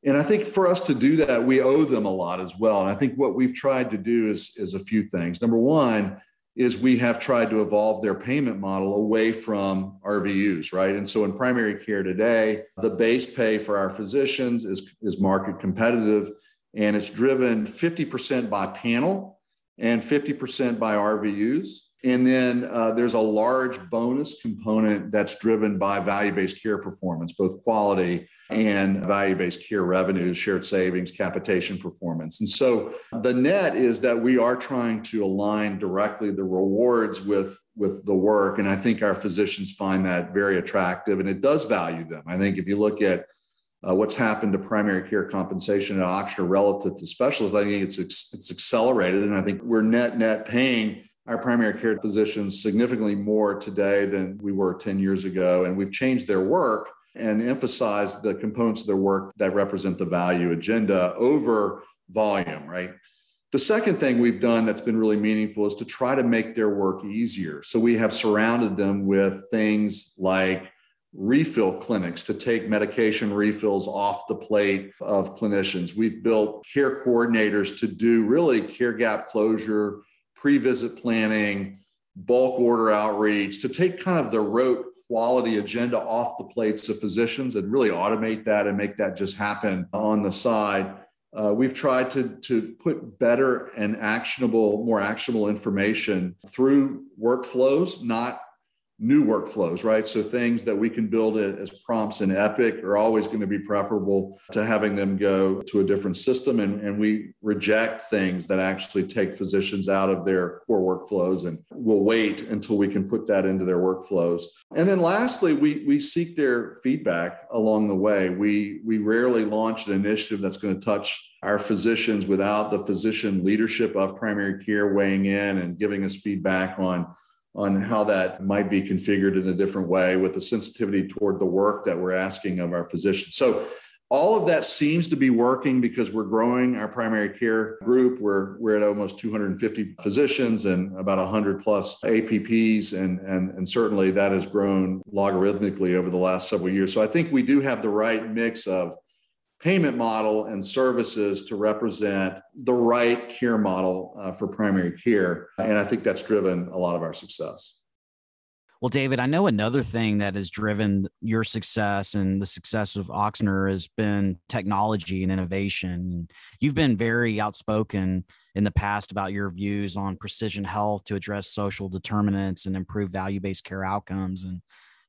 And I think for us to do that, we owe them a lot as well. And I think what we've tried to do is, is a few things. Number one, is we have tried to evolve their payment model away from RVUs, right? And so in primary care today, the base pay for our physicians is, is market competitive and it's driven 50% by panel and 50% by RVUs. And then uh, there's a large bonus component that's driven by value based care performance, both quality and value based care revenues, shared savings, capitation performance. And so the net is that we are trying to align directly the rewards with with the work and i think our physicians find that very attractive and it does value them i think if you look at uh, what's happened to primary care compensation at Ochsner relative to specialists, I think it's it's accelerated, and I think we're net net paying our primary care physicians significantly more today than we were 10 years ago. And we've changed their work and emphasize the components of their work that represent the value agenda over volume, right? The second thing we've done that's been really meaningful is to try to make their work easier. So we have surrounded them with things like refill clinics to take medication refills off the plate of clinicians. We've built care coordinators to do really care gap closure pre-visit planning, bulk order outreach, to take kind of the rote quality agenda off the plates of physicians and really automate that and make that just happen on the side. Uh, we've tried to, to put better and actionable, more actionable information through workflows, not new workflows, right? So things that we can build as prompts in Epic are always going to be preferable to having them go to a different system. And, and we reject things that actually take physicians out of their core workflows and we'll wait until we can put that into their workflows. And then lastly, we, we seek their feedback along the way. We, we rarely launch an initiative that's going to touch our physicians without the physician leadership of primary care weighing in and giving us feedback on on how that might be configured in a different way with the sensitivity toward the work that we're asking of our physicians. So all of that seems to be working because we're growing our primary care group. We're, we're at almost 250 physicians and about 100 plus APPs. And, and, and certainly that has grown logarithmically over the last several years. So I think we do have the right mix of payment model and services to represent the right care model uh, for primary care. And I think that's driven a lot of our success. Well, David, I know another thing that has driven your success and the success of Ochsner has been technology and innovation. You've been very outspoken in the past about your views on precision health to address social determinants and improve value based care outcomes. And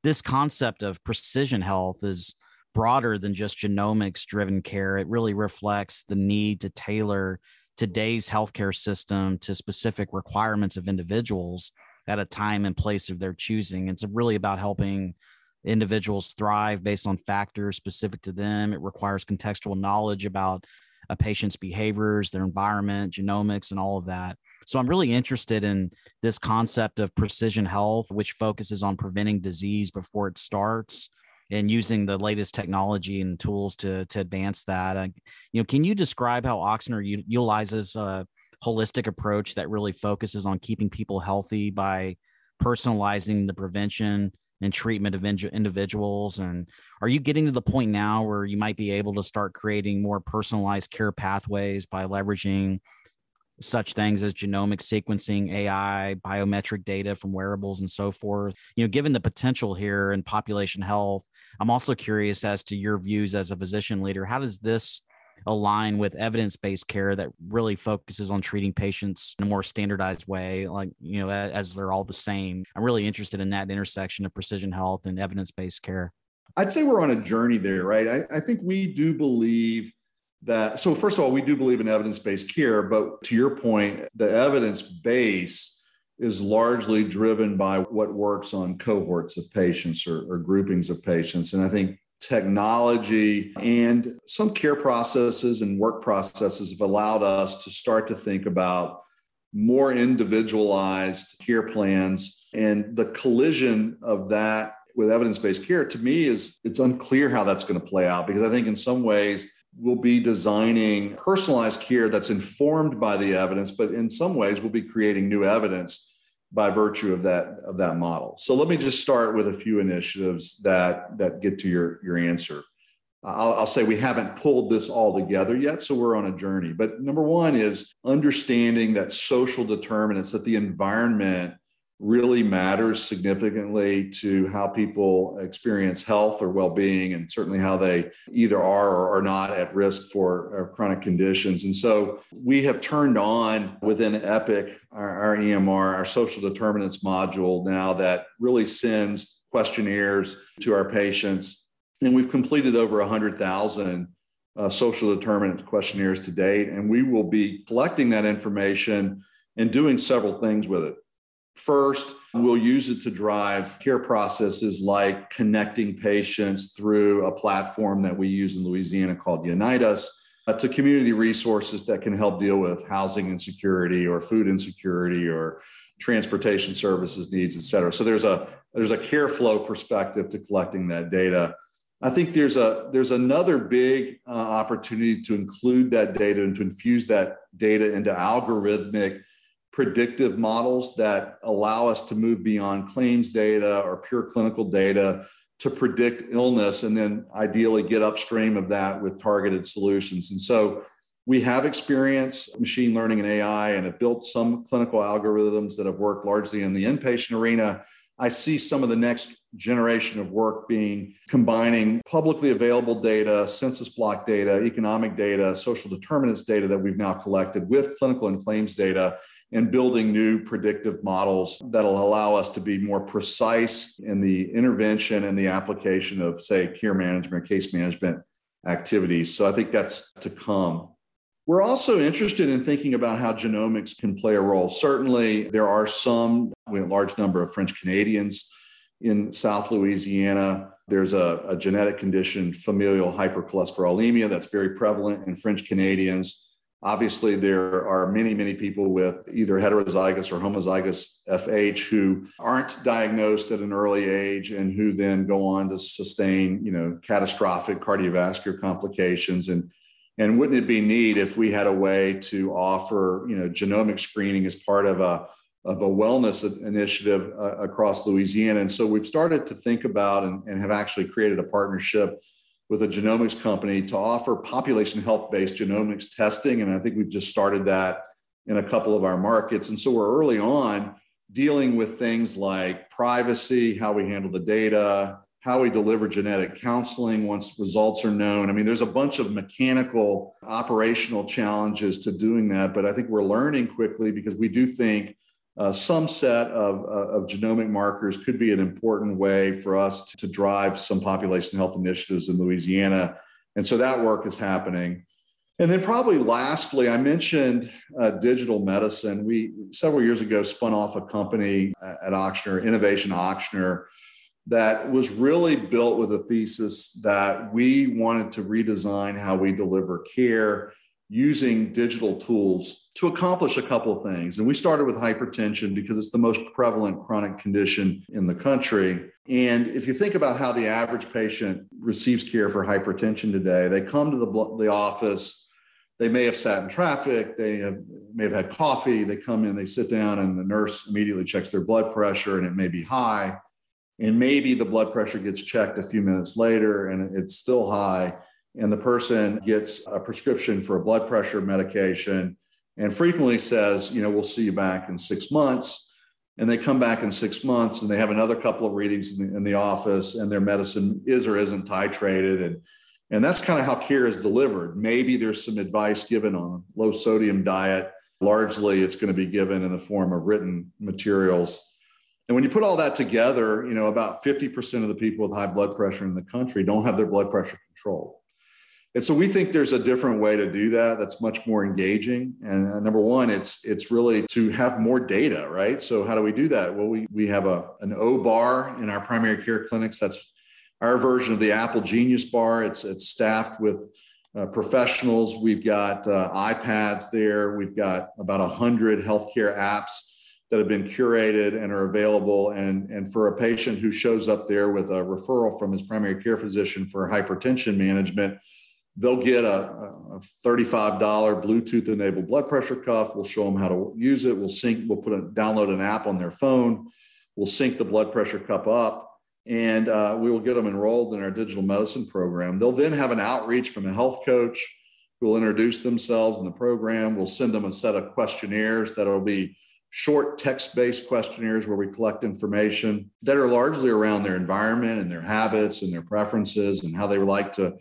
this concept of precision health is broader than just genomics driven care. It really reflects the need to tailor today's healthcare system to specific requirements of individuals at a time and place of their choosing. It's really about helping individuals thrive based on factors specific to them. It requires contextual knowledge about a patient's behaviors, their environment, genomics, and all of that. So I'm really interested in this concept of precision health, which focuses on preventing disease before it starts and using the latest technology and tools to to advance that. Uh, you know, can you describe how Ochsner utilizes a holistic approach that really focuses on keeping people healthy by personalizing the prevention and treatment of in- individuals? And are you getting to the point now where you might be able to start creating more personalized care pathways by leveraging such things as genomic sequencing, AI, biometric data from wearables, and so forth. You know, given the potential here in population health, I'm also curious as to your views as a physician leader. How does this align with evidence-based care that really focuses on treating patients in a more standardized way, like you know, as they're all the same? I'm really interested in that intersection of precision health and evidence-based care. I'd say we're on a journey there, right? I, I think we do believe that. So, first of all, we do believe in evidence based care, but to your point, the evidence base is largely driven by what works on cohorts of patients or, or groupings of patients. And I think technology and some care processes and work processes have allowed us to start to think about more individualized care plans and the collision of that with evidence-based care to me is it's unclear how that's going to play out because i think in some ways we'll be designing personalized care that's informed by the evidence but in some ways we'll be creating new evidence by virtue of that of that model so let me just start with a few initiatives that that get to your your answer I'll, I'll, say we haven't pulled this all together yet, so we're on a journey. But number one is understanding that social determinants, that the environment really matters significantly to how people experience health or well-being and certainly how they either are or are not at risk for uh, chronic conditions. And so we have turned on within epic our, our emr our social determinants module now that really sends questionnaires to our patients. And we've completed over 100000 uh, social determinants questionnaires to date and we will be collecting that information and doing several things with it First, we'll use it to drive care processes like connecting patients through a platform that we use in Louisiana called Unite Us uh, to community resources that can help deal with housing insecurity or food insecurity or transportation services needs, et cetera. So there's a there's a care flow perspective to collecting that data. I think there's a there's another big uh, opportunity to include that data and to infuse that data into algorithmic predictive models that allow us to move beyond claims data or pure clinical data to predict illness and then ideally get upstream of that with targeted solutions. And so we have experience machine learning and AI and have built some clinical algorithms that have worked largely in the inpatient arena. I see some of the next generation of work being combining publicly available data, census block data, economic data, social determinants data that we've now collected with clinical and claims data and building new predictive models that'll allow us to be more precise in the intervention and the application of, say, care management, case management activities. So I think that's to come. We're also interested in thinking about how genomics can play a role. Certainly, there are some, we have a large number of French Canadians in South Louisiana. There's a, a genetic condition, familial hypercholesterolemia, that's very prevalent in French Canadians. Obviously, there are many, many people with either heterozygous or homozygous FH who aren't diagnosed at an early age and who then go on to sustain, you know, catastrophic cardiovascular complications. And and wouldn't it be neat if we had a way to offer, you know, genomic screening as part of a of a wellness initiative uh, across Louisiana? And so we've started to think about and, and have actually created a partnership with a genomics company to offer population health based genomics testing. And I think we've just started that in a couple of our markets. And so we're early on dealing with things like privacy, how we handle the data, how we deliver genetic counseling once results are known. I mean, there's a bunch of mechanical operational challenges to doing that, but I think we're learning quickly because we do think uh, some set of, uh, of genomic markers could be an important way for us to, to, drive some population health initiatives in Louisiana. And so that work is happening. And then, probably lastly, I mentioned uh, digital medicine. We several years ago spun off a company at Ochsner, Innovation Ochsner, that was really built with a thesis that we wanted to redesign how we deliver care using digital tools to accomplish a couple of things. And we started with hypertension because it's the most prevalent chronic condition in the country. And if you think about how the average patient receives care for hypertension today, they come to the, the office, they may have sat in traffic, they have, may have had coffee, they come in, they sit down, and the nurse immediately checks their blood pressure, and it may be high. And maybe the blood pressure gets checked a few minutes later and it's still high and the person gets a prescription for a blood pressure medication and frequently says, you know, we'll see you back in six months. And they come back in six months and they have another couple of readings in the, in the office and their medicine is or isn't titrated. And, and that's kind of how care is delivered. Maybe there's some advice given on a low sodium diet. Largely, it's going to be given in the form of written materials. And when you put all that together, you know, about 50% of the people with high blood pressure in the country don't have their blood pressure controlled. And so we think there's a different way to do that that's much more engaging. And uh, number one, it's it's really to have more data, right? So how do we do that? Well, we we have a an O bar in our primary care clinics. That's our version of the Apple Genius bar. It's it's staffed with uh, professionals. We've got uh, iPads there. We've got about a hundred healthcare apps that have been curated and are available. And, and for a patient who shows up there with a referral from his primary care physician for hypertension management, they'll get a, a $35 Bluetooth enabled blood pressure cuff. We'll show them how to use it. We'll sync, we'll put a download an app on their phone. We'll sync the blood pressure cup up and uh, we will get them enrolled in our digital medicine program. They'll then have an outreach from a health coach who will introduce themselves in the program. We'll send them a set of questionnaires that'll be short text based questionnaires where we collect information that are largely around their environment and their habits and their preferences and how they like to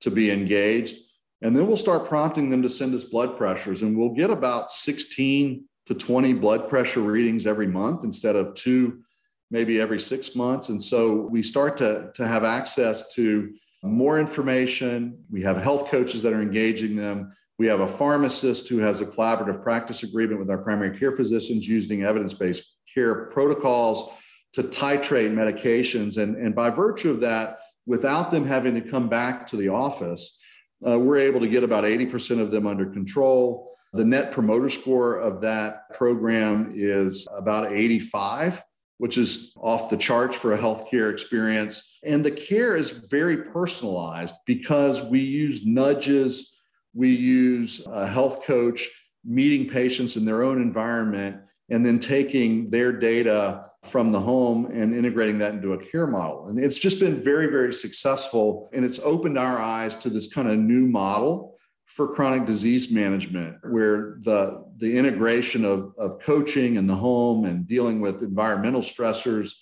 to be engaged. And then we'll start prompting them to send us blood pressures, and we'll get about 16 to 20 blood pressure readings every month instead of two, maybe every six months. And so we start to, to have access to more information. We have health coaches that are engaging them. We have a pharmacist who has a collaborative practice agreement with our primary care physicians using evidence based care protocols to titrate medications. And, and by virtue of that, without them having to come back to the office, uh, we're able to get about 80% of them under control. The net promoter score of that program is about 85, which is off the charts for a healthcare experience. And the care is very personalized because we use nudges, we use a health coach meeting patients in their own environment, and then taking their data from the home and integrating that into a care model. And it's just been very, very successful. And it's opened our eyes to this kind of new model for chronic disease management, where the, the integration of, of coaching in the home and dealing with environmental stressors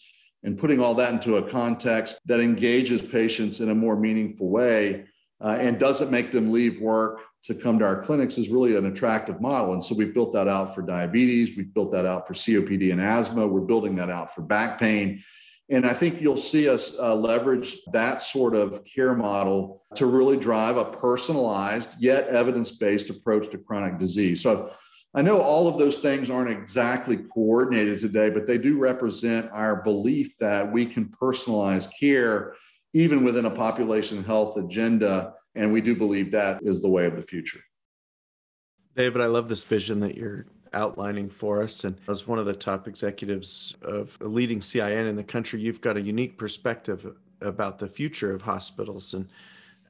and putting all that into a context that engages patients in a more meaningful way uh, and doesn't make them leave work to come to our clinics is really an attractive model. And so we've built that out for diabetes, we've built that out for COPD and asthma, we're building that out for back pain. And I think you'll see us uh, leverage that sort of care model to really drive a personalized yet evidence based approach to chronic disease. So I know all of those things aren't exactly coordinated today, but they do represent our belief that we can personalize care even within a population health agenda. And we do believe that is the way of the future. David, I love this vision that you're outlining for us. And as one of the top executives of a leading CIN in the country, you've got a unique perspective about the future of hospitals. And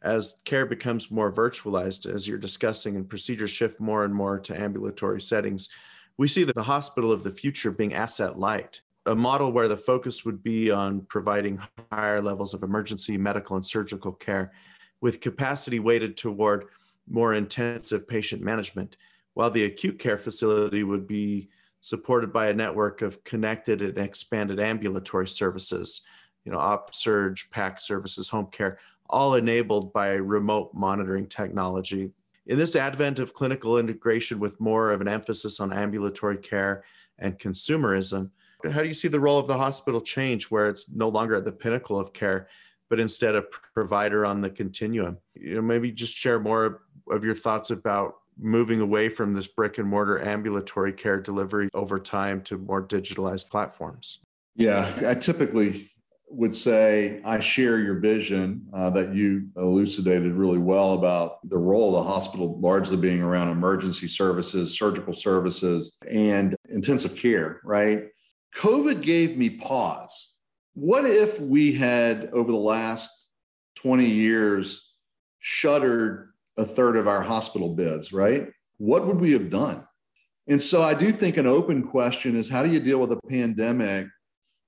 as care becomes more virtualized, as you're discussing, and procedures shift more and more to ambulatory settings, we see that the hospital of the future being asset light a model where the focus would be on providing higher levels of emergency medical and surgical care with capacity weighted toward more intensive patient management, while the acute care facility would be supported by a network of connected and expanded ambulatory services, you know, op surge, PAC services, home care, all enabled by remote monitoring technology. In this advent of clinical integration with more of an emphasis on ambulatory care and consumerism, how do you see the role of the hospital change where it's no longer at the pinnacle of care but instead a provider on the continuum you know maybe just share more of your thoughts about moving away from this brick and mortar ambulatory care delivery over time to more digitalized platforms yeah i typically would say I share your vision uh, that you elucidated really well about the role of the hospital largely being around emergency services, surgical services, and intensive care, right? COVID gave me pause. What if we had, over the last 20 years, shuttered a third of our hospital beds, right? What would we have done? And so I do think an open question is how do you deal with a pandemic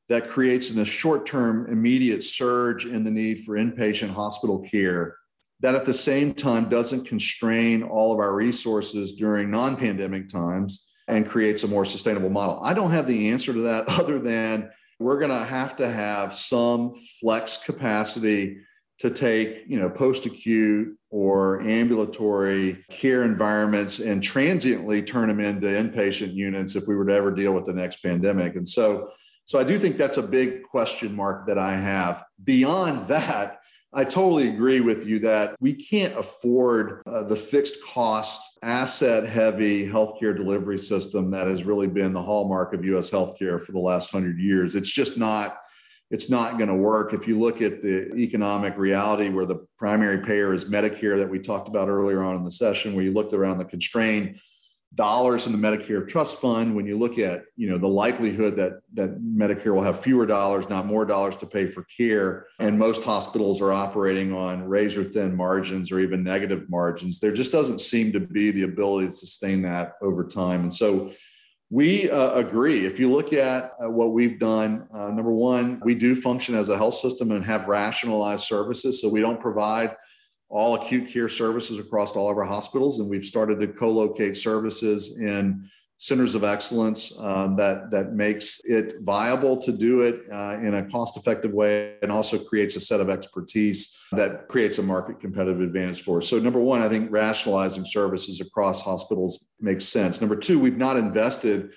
that creates in a short term immediate surge in the need for inpatient hospital care that at the same time doesn't constrain all of our resources during non pandemic times and creates a more sustainable model. I don't have the answer to that (laughs) other than we're going to have to have some flex capacity to take, you know, post acute or ambulatory care environments and transiently turn them into inpatient units if we were to ever deal with the next pandemic. And so So I do think that's a big question mark that I have. Beyond that, I totally agree with you that we can't afford uh, the fixed cost, asset heavy healthcare delivery system that has really been the hallmark of US healthcare for the last hundred years. It's just not. It's not going to work. If you look at the economic reality where the primary payer is Medicare that we talked about earlier on in the session, where you looked around the constrained dollars in the Medicare trust fund, when you look at you know the likelihood that that Medicare will have fewer dollars, not more dollars to pay for care, and most hospitals are operating on razor thin margins or even negative margins, there just doesn't seem to be the ability to sustain that over time. And so we uh, agree. If you look at uh, what we've done, uh, number one, we do function as a health system and have rationalized services. So we don't provide all acute care services across all of our hospitals, and we've started to co-locate services in centers of excellence um, that that makes it viable to do it uh, in a cost-effective way, and also creates a set of expertise that creates a market competitive advantage for us. So, number one, I think rationalizing services across hospitals makes sense. Number two, we've not invested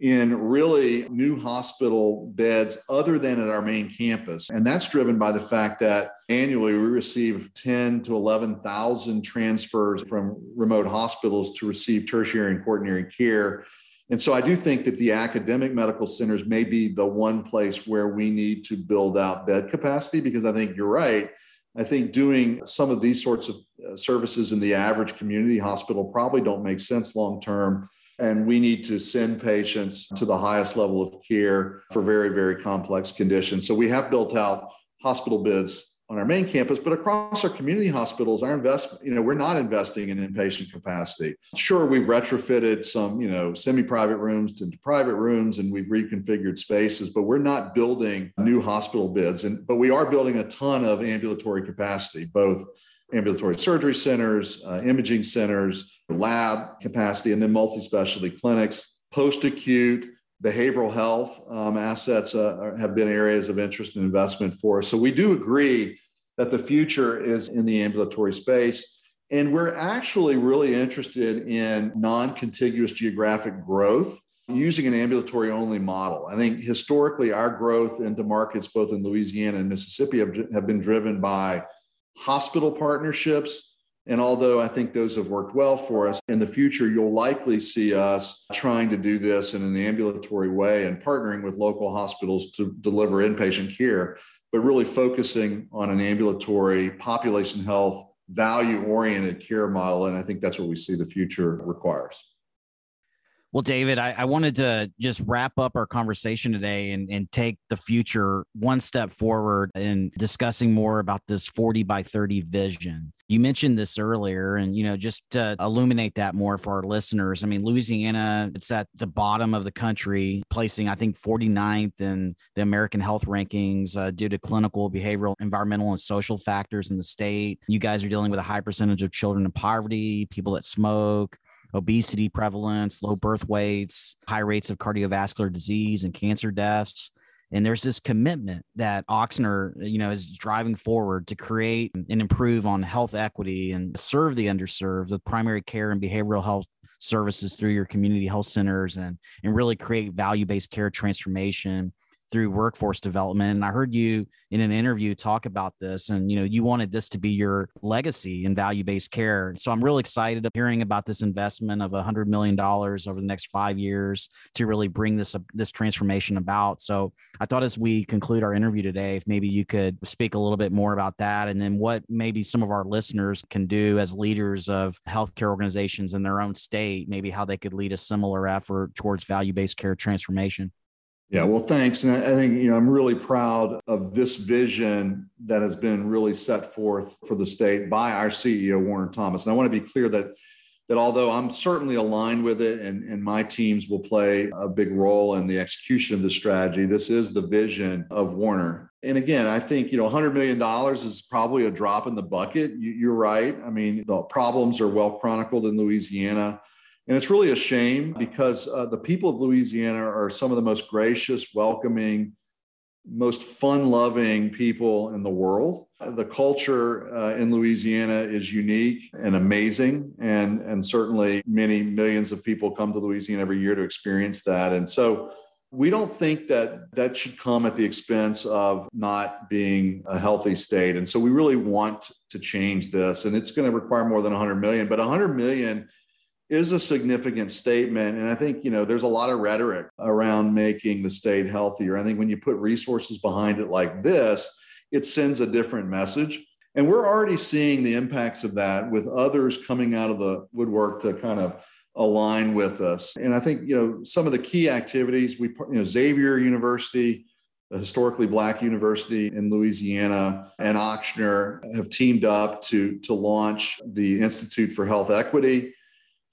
in really new hospital beds other than at our main campus. And that's driven by the fact that annually we receive 10 to 11,000 transfers from remote hospitals to receive tertiary and quaternary care. And so I do think that the academic medical centers may be the one place where we need to build out bed capacity because I think you're right. I think doing some of these sorts of uh, services in the average community hospital probably don't make sense long term and we need to send patients to the highest level of care for very, very complex conditions. So we have built out hospital beds on our main campus, but across our community hospitals, our investment, you know, we're not investing in inpatient capacity. Sure, we've retrofitted some, you know, semi-private rooms to private rooms and we've reconfigured spaces, but we're not building new hospital beds. And but we are building a ton of ambulatory capacity, both ambulatory surgery centers, uh, imaging centers, lab capacity, and then multi specialty clinics, post acute. Behavioral health um, assets uh, have been areas of interest and investment for us. So, we do agree that the future is in the ambulatory space. And we're actually really interested in non contiguous geographic growth using an ambulatory only model. I think historically, our growth into markets both in Louisiana and Mississippi have, have been driven by hospital partnerships. And although I think those have worked well for us, in the future, you'll likely see us trying to do this in an ambulatory way and partnering with local hospitals to deliver inpatient care, but really focusing on an ambulatory population health, value oriented care model. And I think that's what we see the future requires. Well, David, I, I, wanted to just wrap up our conversation today and, and take the future one step forward in discussing more about this 40 by 30 vision. You mentioned this earlier, and you know, just to illuminate that more for our listeners. I mean, Louisiana, it's at the bottom of the country, placing I think 49th in the American health rankings uh, due to clinical, behavioral, environmental, and social factors in the state. You guys are dealing with a high percentage of children in poverty, people that smoke, obesity prevalence, low birth weights, high rates of cardiovascular disease and cancer deaths. And there's this commitment that Ochsner, you know, is driving forward to create and improve on health equity and serve the underserved with primary care and behavioral health services through your community health centers and, and really create value-based care transformation through workforce development and i heard you in an interview talk about this and you know you wanted this to be your legacy in value-based care. So i'm really excited hearing about this investment of $100 million over the next five years to really bring this this transformation about. So i thought as we conclude our interview today if maybe you could speak a little bit more about that and then what maybe some of our listeners can do as leaders of healthcare organizations in their own state maybe how they could lead a similar effort towards value-based care transformation yeah, well, thanks. And I, think, you know, I'm really proud of this vision that has been really set forth for the state by our CEO, Warner Thomas. And I want to be clear that that although I'm certainly aligned with it and, and my teams will play a big role in the execution of the strategy, this is the vision of Warner. And again, I think, you know, $100 million is probably a drop in the bucket. You, are right. I mean, the problems are well chronicled in Louisiana. And it's really a shame because uh, the people of Louisiana are some of the most gracious, welcoming, most fun loving people in the world. The culture uh, in Louisiana is unique and amazing. And, and certainly many millions of people come to Louisiana every year to experience that. And so We don't think that that should come at the expense of not being a healthy state. And so we really want to change this. And it's going to require more than 100 million, but 100 million is a significant statement. And I think, you know, there's a lot of rhetoric around making the state healthier. I think when you put resources behind it like this, it sends a different message. And we're already seeing the impacts of that with others coming out of the woodwork to kind of align with us. And I think, you know, some of the key activities we, you know, Xavier University, the historically black university in Louisiana, and Ochsner have teamed up to, to launch the Institute for Health Equity.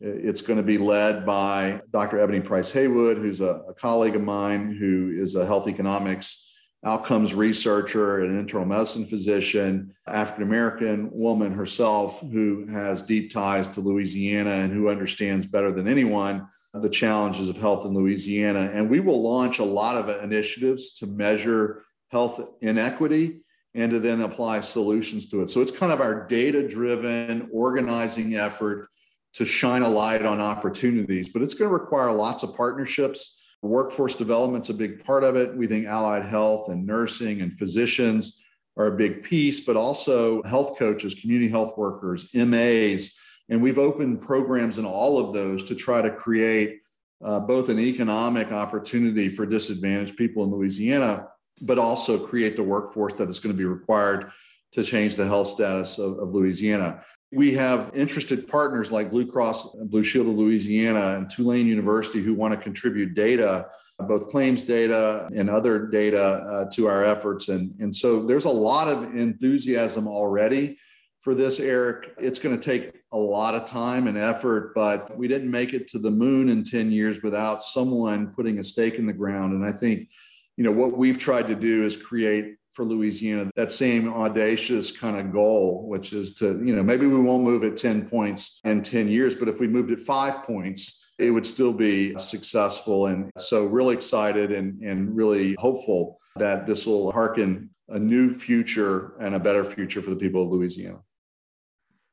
It's going to be led by Dr. Eboni Price Haywood, who's a, a colleague of mine who is a health economics outcomes researcher and an internal medicine physician, African American woman herself who has deep ties to Louisiana and who understands better than anyone the challenges of health in Louisiana. And we will launch a lot of initiatives to measure health inequity and to then apply solutions to it. So it's kind of our data driven organizing effort to shine a light on opportunities, but it's going to require lots of partnerships Workforce development's a big part of it. We think allied health and nursing and physicians are a big piece, but also health coaches, community health workers, MAs. And we've opened programs in all of those to try to create uh, both an economic opportunity for disadvantaged people in Louisiana, but also create the workforce that is going to be required to change the health status of, of Louisiana. We have interested partners like Blue Cross and Blue Shield of Louisiana and Tulane University who want to contribute data, both claims data and other data uh, to our efforts. And, and so there's a lot of enthusiasm already for this, Eric. It's going to take a lot of time and effort, but we didn't make it to the moon in 10 years without someone putting a stake in the ground. And I think, you know, what we've tried to do is create for Louisiana that same audacious kind of goal, which is to, you know, maybe we won't move at 10 points in 10 years, but if we moved at five points, it would still be successful. And so, really excited and, and really hopeful that this will hearken a new future and a better future for the people of Louisiana.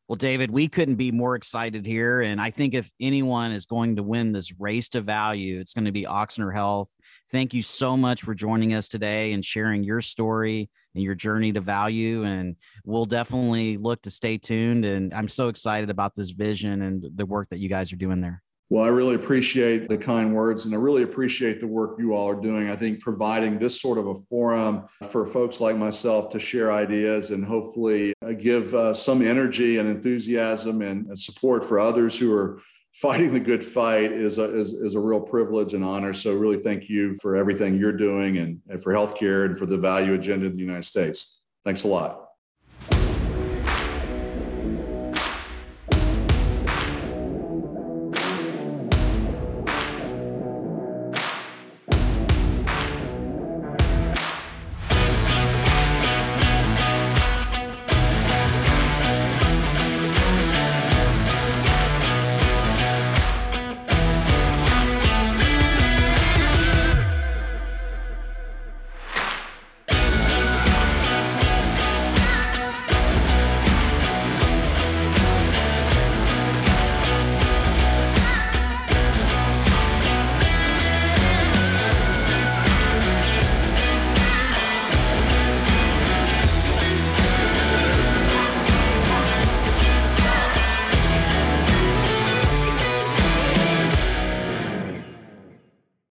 Well, David, we couldn't be more excited here. And I think if anyone is going to win this race to value, it's going to be Ochsner Health. Thank you so much for joining us today and sharing your story and your journey to value. And we'll definitely look to stay tuned. And I'm so excited about this vision and the work that you guys are doing there. Well, I really appreciate the kind words and I really appreciate the work you all are doing. I think providing this sort of a forum for folks like myself to share ideas and hopefully give uh, some energy and enthusiasm and support for others who are fighting the good fight is a, is, is a real privilege and honor. So, really, thank you for everything you're doing and, and for healthcare and for the value agenda in the United States. Thanks a lot.